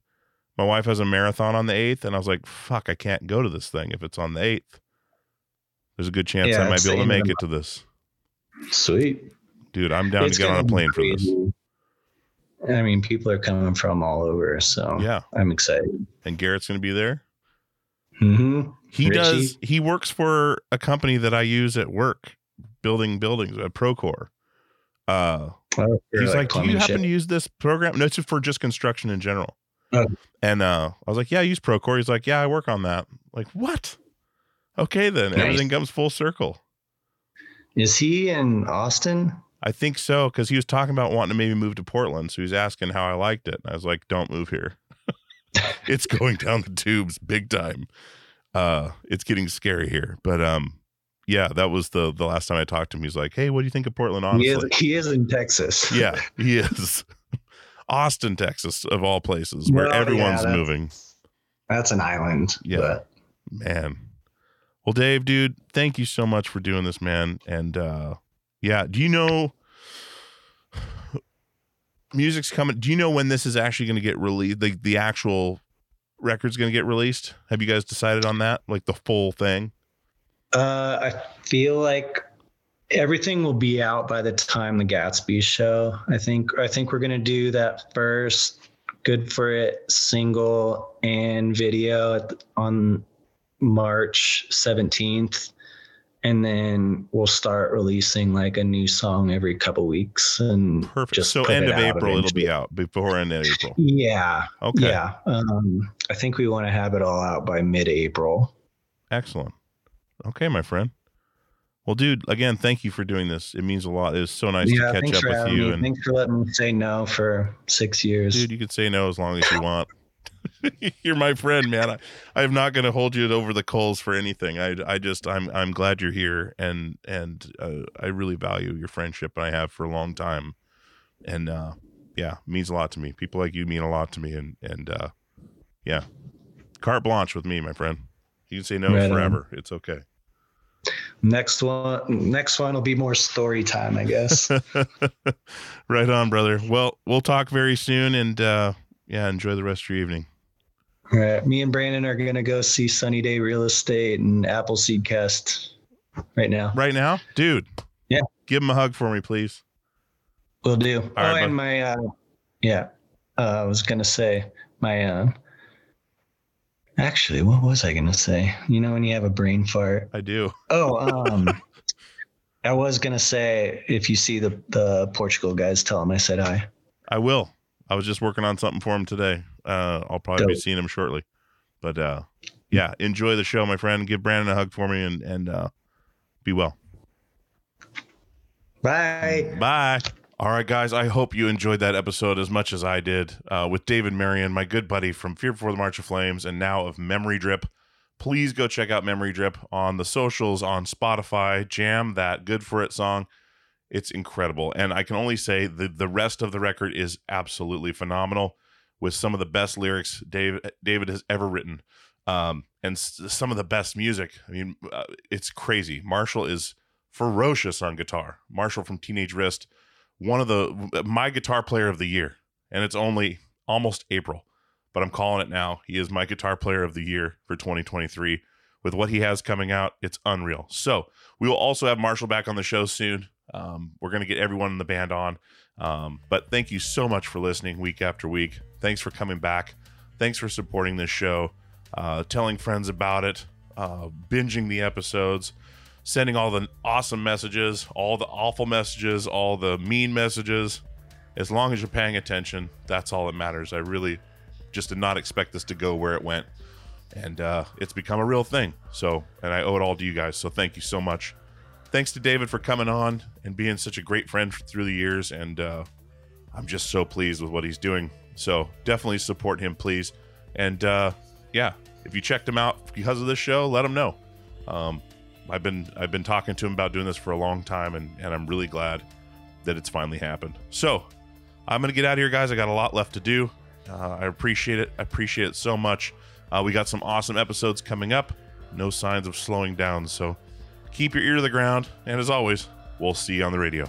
My wife has a marathon on the 8th, and I was like, fuck, I can't go to this thing if it's on the 8th. There's a good chance Yeah, I might be able to make it to this. Sweet. Dude, I'm down It's to get on a plane for this. I mean, people are coming from all over, so Yeah. I'm excited. And Garrett's going to be there. hmm He Richie? does, he works for a company that I use at work, building buildings, a Procore. Uh, Oh, he's like, do you happen shit. to use this program? No, it's for just construction in general. Oh. And uh, I was like, yeah, I use Procore. He's like, yeah, I work on that. Like, what? Okay, then Nice. everything comes full circle. Is he in Austin? I think so because he was talking about wanting to maybe move to Portland. So he was asking how I liked it. And I was like, don't move here. it's going down the tubes big time. Uh, it's getting scary here. But um, yeah, that was the the last time I talked to him. He's like, hey, what do you think of Portland? He Honestly, is, he is in Texas. yeah, he is. Austin, Texas, of all places, where Well, yeah, everyone's that's- moving. That's an island. Yeah. but Man. Well, Dave, dude, thank you so much for doing this, man. And uh yeah, do you know music's coming? Do you know when this is actually going to get released? The the actual record's going to get released? Have you guys decided on that? Like the full thing? Uh, I feel like everything will be out by the time the Gatsby show. I think I think we're gonna do that first. Good for it single and video at, on March seventeenth, and then we'll start releasing like a new song every couple weeks and Perfect. Just so end of April it'll be out before end of April. Yeah. Okay. Yeah. Um, I think we want to have it all out by mid-April. Excellent. Okay, my friend. Well, dude, again, thank you for doing this. It means a lot. It was so nice yeah, to catch up with you. me. And Thanks for letting me say no for six years. dude, you can say no as long as you want. you're my friend, man. I, I'm not going to hold you over the coals for anything. I, I just, I'm, I'm glad you're here, and and uh, I really value your friendship, and I have for a long time. And uh, yeah, means a lot to me. People like you mean a lot to me, and and uh, yeah, carte blanche with me, my friend. You can say no Right on. forever. It's okay. Next one, next one will be more story time, I guess. right on, brother. Well, we'll talk very soon, and uh, yeah, enjoy the rest of your evening. All right, me and Brandon are gonna go see Sunny Day Real Estate and Appleseed Cast right now. Right now, dude. Yeah. Give him a hug for me, please. We'll do. All oh, right, and bud. my uh, yeah, uh, I was gonna say my uh, actually, what was I gonna say? You know, when you have a brain fart. I do. Oh, um, I was gonna say if you see the the Portugal guys, tell them I said hi. I will. I was just working on something for him today. Uh, I'll probably be seeing him shortly. But uh, yeah, enjoy the show, my friend. Give Brandon a hug for me and and uh, be well. Bye. Bye. All right, guys. I hope you enjoyed that episode as much as I did uh, with David Marion, my good buddy from Fear Before the March of Flames, and now of Memorydrip. Please go check out Memorydrip on the socials, on Spotify. Jam that "Good for It" song. It's incredible, and I can only say the the rest of the record is absolutely phenomenal, with some of the best lyrics David has ever written, um, and s- some of the best music. I mean, uh, it's crazy. Marshall is ferocious on guitar. Marshall from Teenage Wrist, one of the my guitar player of the year, and it's only almost April, but I'm calling it now. He is my guitar player of the year for 2023. With what he has coming out, it's unreal. So we will also have Marshall back on the show soon. Um, we're going to get everyone in the band on. Um, but thank you so much for listening week after week. Thanks for coming back. Thanks for supporting this show, uh, telling friends about it, uh, binging the episodes, sending all the awesome messages, all the awful messages, all the mean messages. As long as you're paying attention, that's all that matters. I really just did not expect this to go where it went. And uh, it's become a real thing. So, and I owe it all to you guys. So, thank you so much thanks to David for coming on and being such a great friend through the years. And uh, I'm just so pleased with what he's doing. So definitely support him, please. And uh, yeah, if you checked him out because of this show, let him know. Um, I've been I've been talking to him about doing this for a long time, and and I'm really glad that it's finally happened. So I'm gonna get out of here, guys. I got a lot left to do. Uh, I appreciate it. I appreciate it so much. Uh, we got some awesome episodes coming up. No signs of slowing down. So keep your ear to the ground. And as always, we'll see you on the radio.